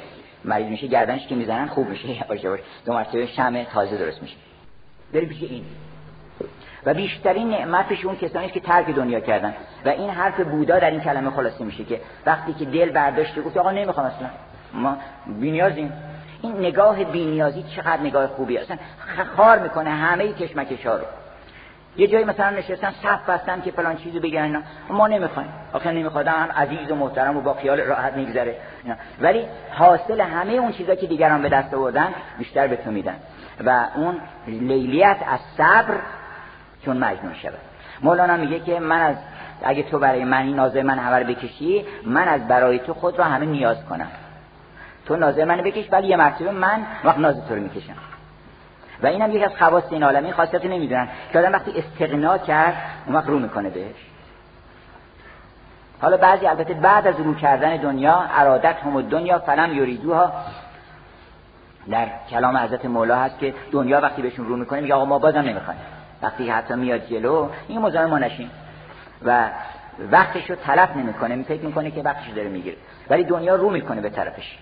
مریض میشه گردنش که می‌زنن خوب میشه. باشه دو مرتبه شم تازه درست میشه. بریم پیش این. و بیشترین نعمتش اون کسانی که ترک دنیا کردن. و این حرف بودا در این کلمه خلاصه میشه که وقتی که دل برداشته گفت آقا نمی‌خوام اصلا. ما بینیازیم. این نگاه بینیازی چقدر نگاه خوبی اصلا خار می‌کنه همه کشمکش ها رو. یه جایی مثلا نشستن صف بستن که فلان چیزی بگن ما نمی‌خوایم. آخه نمیخوادم هم عزیز و محترم و با خیال راحت میگذره. ولی حاصل همه اون چیزا که دیگران به دست آوردن بیشتر به تو میدن. و اون لیلیت از صبر چون مجنون شود. مولانا میگه که من از اگه تو برای من این نازه من همه بکشی من از برای تو خود را همه نیاز کنم. تو نازه من بکش ولی یه مرتبه من وقت نازه تو رو می‌کشم. و اینم یکی از خواص این عالم این خاصیت نمی‌دونن که آدم وقتی استغنا کرد اون وقت رو می‌کنه بهش. حالا بعضی البته بعد از رو کردن دنیا ارادت هم دنیا فلم یریدوها در کلام حضرت مولا هست که دنیا وقتی بهشون رو می‌کنه میگه آقا ما بازم نمی‌خوایم. وقتی حتی میاد جلو این مزاحم ما نشین. و وقتش رو تلف نمی‌کنه فکر می‌کنه که وقتش داره می‌گیره. ولی دنیا رو می‌کنه به طرفش.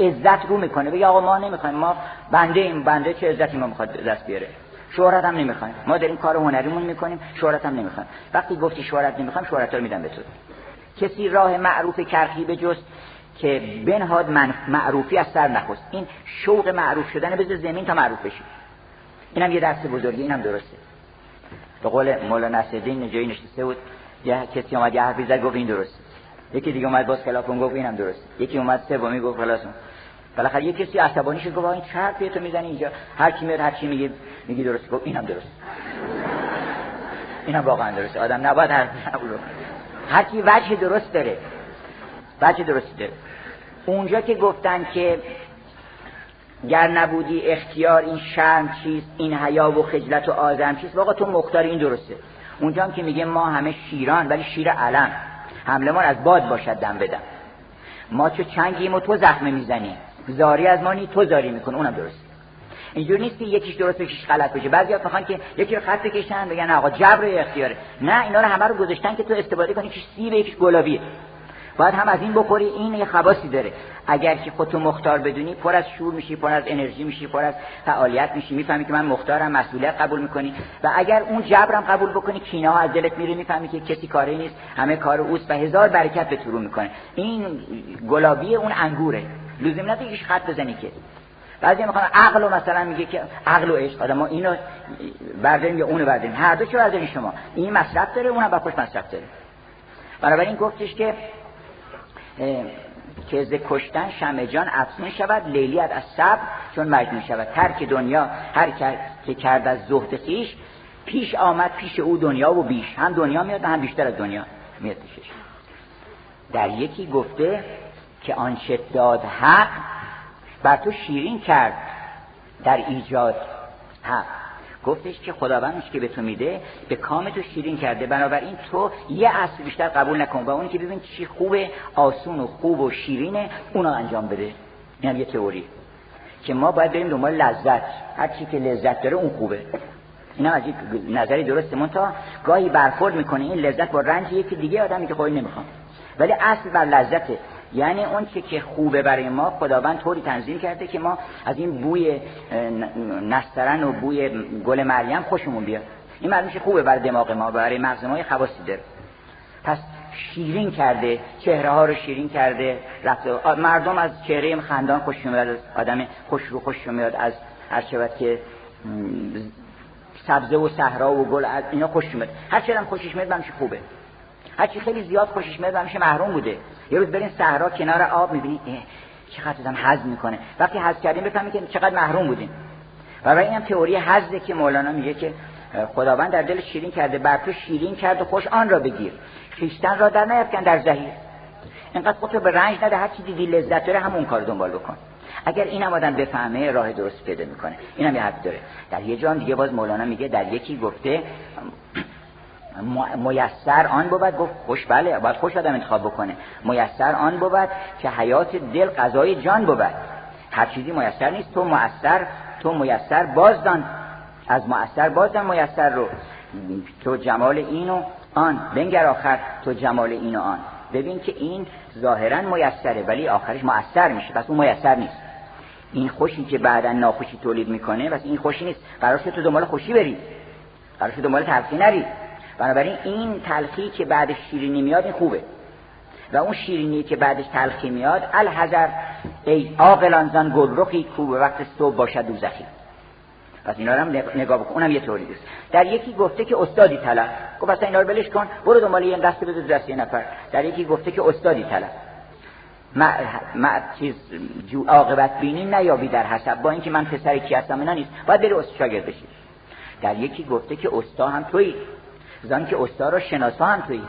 عزت رو می‌کنه. بگه آقا ما نمی‌خوایم. ما بنده این بنده چه عزتی ما می‌خواد دست بیاره؟ شهرت هم نمی‌خوایم. ما داریم کار هنریمون می‌کنیم. شهرت هم نمی‌خوایم. وقتی گفتی شهرت نمی‌خوایم شهرت رو میدم به تو. کسی راه معروف کرخی به جست که بنهاد من معروفی از سر نخست. این شوق معروف شدن بذار زمین تا معروف بشی. اینم یه درس بزرگی اینم درسته. به قول مولانا نصرالدین جایی نشسته بود. یه کسی اومد یه حرفی زد گفت این درسته. یکی دیگه اومد باز خلاف اون گفت اینم درسته یکی اومد سومی گفت خلاص بالاخره یه کسی عصبانی شد گفت این حرفی تو می‌زنی اینجا؟ هر کی میاد هر چی میگه میگی درست. گفت اینم درست. اینم واقعا درسته آدم نباید حرف هر کی وجه درست داره. وجه درست داره. اونجا که گفتن که گر نبودی اختیار این شرم چیست؟ این حیا و خجلت و آزم چیست؟ واقعا تو مختار این درسته. اونجا هم که میگه ما همه شیران ولی شیر علم. حمله از باد باشد دم بدم ما چه چنگیم و تو زخمه می‌زنی. زاری از ما نی تو زاری میکن اونم درست اینجور نیست که یکیش درست یکیش غلط بشه بعضیا می‌خوان که یکی رو خط بکشن بگن آقا جبر اختیاره. نه اینا رو همه رو گذاشتن که تو استفاده کنی یکیش سیب یکیش گلابیه. باید هم از این بخوری این یه خواصی داره. اگر که خودتو مختار بدونی پر از شور میشی پر از انرژی میشی پر از فعالیت میشی می‌فهمی که من مختارم مسئولیت قبول می‌کنی. و اگر اون جبرم قبول بکنی کینه ها از دلت میره می‌فهمی که کسی کاری نیست همه کار اوست و هزار برکت به تو می‌کنه. این گلابی اون انگوره. لزوم نداره خط بزنی که. بعضی می‌خوان عقل و مثلا میگه که عقل و عشق. آدم ما اینو برداریم یا اونو برداریم. هر دو چه برداریم شما. این مصرف داره اونم با خوش مصرف داره. بنابراین گفتش که که ز کشتن شمع جان افسون شود لیلیت از صبر چون مجنون شود. ترک دنیا هر که کرد از زهد خیش پیش آمد پیش او دنیا و بیش. هم دنیا میاد هم بیشتر از دنیا میاد پیشش. در یکی گفته که آنچه داد حق بر تو شیرین کرد در ایجاد حق. گفتش که خداوندش که به تو میده به کام تو شیرین کرده. بنابراین تو یه اصل بیشتر قبول نکن و اونی که ببین چی خوبه آسون و خوب و شیرینه اونو انجام بده. این یه تئوری. که ما باید بریم دنبال لذت. هر چی که لذت داره اون خوبه. این از نظری درسته. من تا گاهی برخورد می‌کنه این لذت با رنج یکی دیگه آدمی که خواهی نمی‌خوام ولی اصل بر لذته. یعنی اون چه که خوبه برای ما خداوند طوری تنظیم کرده که ما از این بوی نسترن و بوی گل مریم خوشمون بیاد. این معلوم خوبه برای دماغ ما برای مغز ما خواصی داره. پس شیرین کرده چهره ها رو شیرین کرده رفته مردم از چهره خندان خوش میاد از آدم خوش رو خوش میاد از هر شود که سبزه و صحرا و گل از اینا خوش میاد هر چقدر خوشش میاد خوبه. هر چی خیلی زیاد خوشش میاد بهش محروم بوده. یه روز برین صحرا کنار آب می‌بینی چقدر آدم حز می‌کنه. وقتی حز کردیم بفهمید که چقدر محروم بودیم. و برای اینم تئوری حزه که مولانا میگه که خداوند در دل شیرین کرده بر تو شیرین کرد و خوش آن را بگیر. خیشتن را در نیفکن در زهیر اینقدر خودت به رنج نده هر چی دیدی لذت داره همون کار دنبال بکن. اگر اینم آدم بفهمه راه درست پیدا می‌کنه. اینم یه حرف داره. در یه جان دیگه باز مولانا میگه در یکی گفته میسر آن بود گفت خوش بله باید خوش آدم انتخاب بکنه. میسر آن بود که حیات دل قضای جان بود. هر چیزی میسر نیست تو میسر تو میسر بازدان. از میسر بازدان میسر رو. تو جمال اینو آن. بنگر آخر تو جمال اینو آن. ببین که این ظاهرا میسره ولی آخرش مؤثر میشه. پس اون میسر نیست. این خوشی که بعدا ناخوشی تولید می‌کنه پس این خوشی نیست. قرار تو دنبال خوشی بری. قرار دنبال تلخی نری. بنابراین این تلخی که بعدش شیرینی میاد این خوبه. و اون شیرینی که بعدش تلخی میاد الحذر ای عاقلان زن گلرخی کو وقت صبح باشد دوزخی. پس اینا رو هم نگاه بکن. اونم یه طوری است در یکی گفته که استادی طلب. گفت اصلا اینا رو بلش کن. برو دنبال یه دست بده دست یه نفر. در یکی گفته که استادی طلب. ما چیز جو عاقبت بینی نیابی در حسب با اینکه من پسر کی هستم اینا نیست. باید بری شاگرد بشی. در یکی گفته که استا هم تویی. زن که استاد رو هم توی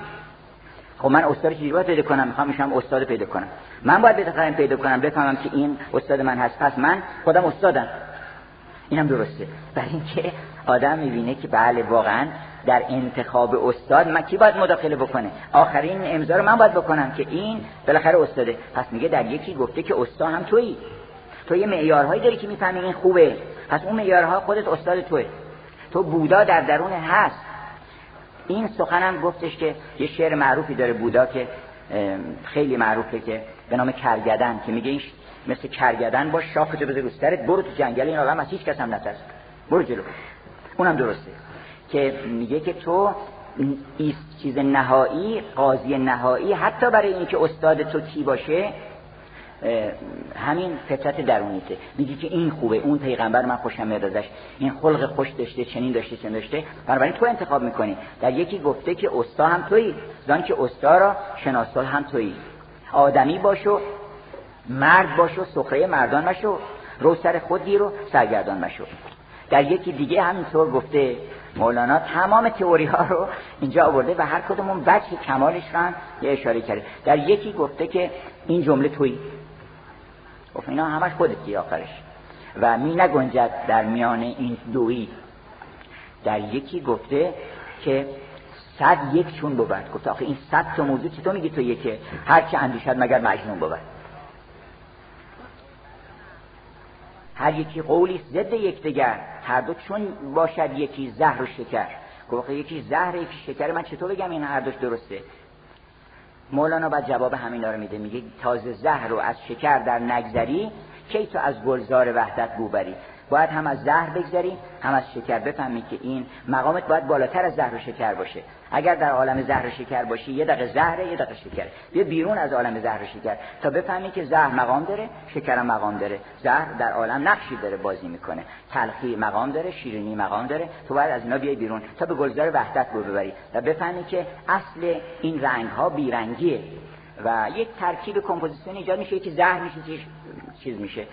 خب من استاد چجوری باید پیدا کنم؟ می‌خوام میشم استاد پیدا کنم. من باید بتونم پیدا کنم بفهمم که این استاد من هست. پس من خودم استادم. اینم درسته. برای اینکه آدم می‌بینه که بله واقعا در انتخاب استاد من کی باید مداخله بکنه؟ آخرین امضا رو من باید بکنم که این بالاخره استاده. پس میگه در یکی گفته که استاد هم تویی. تو یه معیارهایی داری که می‌فهمی این خوبه. پس اون معیارها خودت استاد توه تو بودا در درون هست. این سخنم گفتش که یه شعر معروفی داره بودا که خیلی معروفه که به نام کرگدن که میگه این مثل کرگدن با شاختو بذار رو سرت برو تو جنگل این آدم از هیچ کس هم نترس. برو جلو. اونم درسته. که میگه که تو چیز نهایی قاضی نهایی حتی برای اینکه استاد تو کی باشه همین فطرت درونیته. میگی که این خوبه اون پیغمبر من خوشم میاد ازش. این خلق خوش داشته چنین داشته چنین داشته. بنابراین تو انتخاب می‌کنی. در یکی گفته که استا هم تویی زان که استا را شناسال هم تویی. آدمی باشو مرد باشو سخره مردان مشو. رو سر خود رو سرگردان مشو. در یکی دیگه همینطور گفته مولانا تمام تئوری ها رو اینجا آورده و هر کدومون وجه کمالش رو هم یه اشاره کرده. در یکی گفته که این جمله تویی. گفت اینا همش خودتی آخرش و می نگنجد در میان این دویی در یکی گفته که صد یک چون بود. گفت آخه این صد تا موضوع تو میگی تو یکه هر چه اندیشد مگر مجنون بود. هر یکی قولی ضد یکدیگر هر دو چون باشد یکی زهر و شکر. گفت یکی زهر یکی شکر. من چطور بگم این هر دوش درسته؟ مولانا بعد جواب همینا رو میده میگه تازه زهر رو از شکر در نگذری کی تو از گلزار وحدت بو بری. باید هم از زهر بگذری هم از شکر. بفهمی که این مقامت باید بالاتر از زهر و شکر باشه. اگر در عالم زهر و شکر باشی یه دقیقه زهره یه دقیقه شکر. بیا بیرون از عالم زهر و شکر تا بفهمی که زهر مقام داره شکر مقام داره. زهر در عالم نقشی داره بازی می‌کنه. تلخی مقام داره شیرینی مقام داره. تو باید از اینا بیای بیرون تا به گلزار وحدت رو ببری و بفهمی که اصل این رنگ ها بیرنگیه. و یک ترکیب کمپوزیسیون ایجاد میشه که زهر میشه چیز میشه.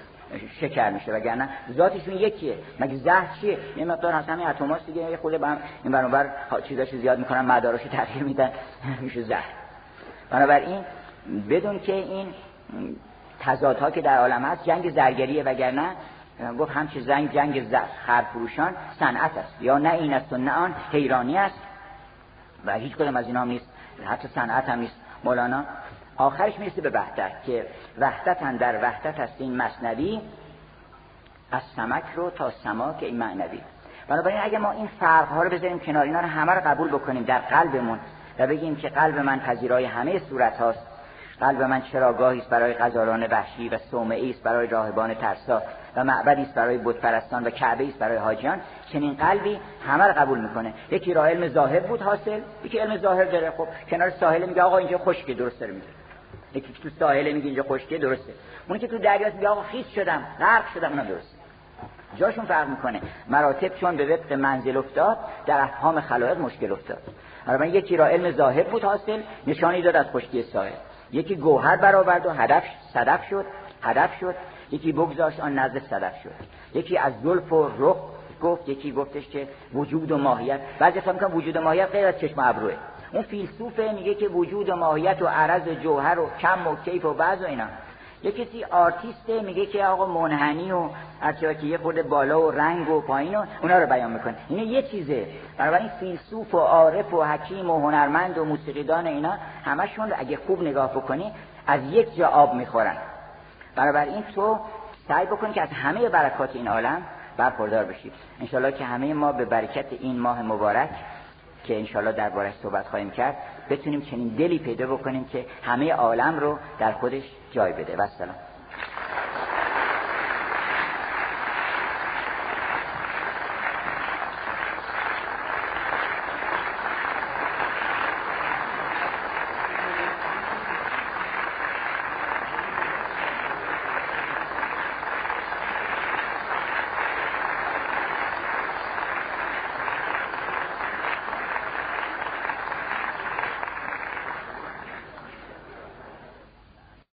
شکر میشه وگرنه ذاتشون یکیه. مگه زهر چیه؟ یه مقدار از همین اتماس دیگه یه خود با هم این برابر چیزاشو زیاد می‌کنن مداراشو تغییر میدن میشه زهر. بنابراین بدون که این تضادها که در عالم هست جنگ زرگریه وگرنه گفت همچه زنگ جنگ خرفروشان صنعت است. یا نه این است و نه آن حیرانی است. و هیچ کدوم از اینا هم نیست. حتی صنعت هم نیست. مولانا آخرش می‌رسه به وحدت که وحدت در وحدت هست این مصنوی. از سمک رو تا سماک این معنوی. بنابراین اگه ما این فرق ها رو بذاریم کنار اینا رو همه رو قبول بکنیم در قلبمون و بگیم که قلب من پذیرای همه صورت هاست. قلب من چراگاهی است برای غزالان وحشی و صومعی است برای راهبان ترسا و معبدی است برای بت پرستان و کعبه است برای حاجیان. چنین قلبی همه رو قبول می‌کنه. یکی راه علم ظاهر بود حاصل یکی علم ظاهر داره. خب کنار ساحل میگه آقا اینجا خشکه درست داره میگه. یکی تو ساحل میگه اینجا خشکه؟ درسته. اون که تو دریا میگه آقا خیس شدم غرق شدم اونا درسته. جاشون فرق می‌کنه. مراتب چون به وفق منزل افتاد در افهام خلایق مشکل افتاد. من یکی را علم ظاهر بود حاصل نشانی داد از خشکی ساحل. یکی گوهر برآورد و هدف صدف شد هدف شد. یکی بگذاشت آن نزد صدف شد. یکی از زلف و رخ گفت یکی گفتش که وجود و ماهیت. بعضی فهم وجود و ماهیت غیر از چشم ابروه. اون فیلسوفه میگه که وجود و ماهیت و عرض و جوهر و کم و کیف و بعض و اینا. یه کسی آرتیسته میگه که آقا منحنی و هرچه که یه خود بالا و رنگ و پایین و اونا رو بیان می‌کنه. اینه یه چیزه. بنابراین فیلسوف و عارف و حکیم و هنرمند و موسیقیدان اینا همشون اگه خوب نگاه بکنی از یک جا آب می‌خورن. بنابراین تو سعی بکن که از همه برکات این عالم برخوردار بشی. انشالله که همه ما به برکت این ماه مبارک که انشالله دربارش صحبت خواهیم کرد بتونیم چنین دلی پیدا بکنیم که همه عالم رو در خودش جای بده. و سلام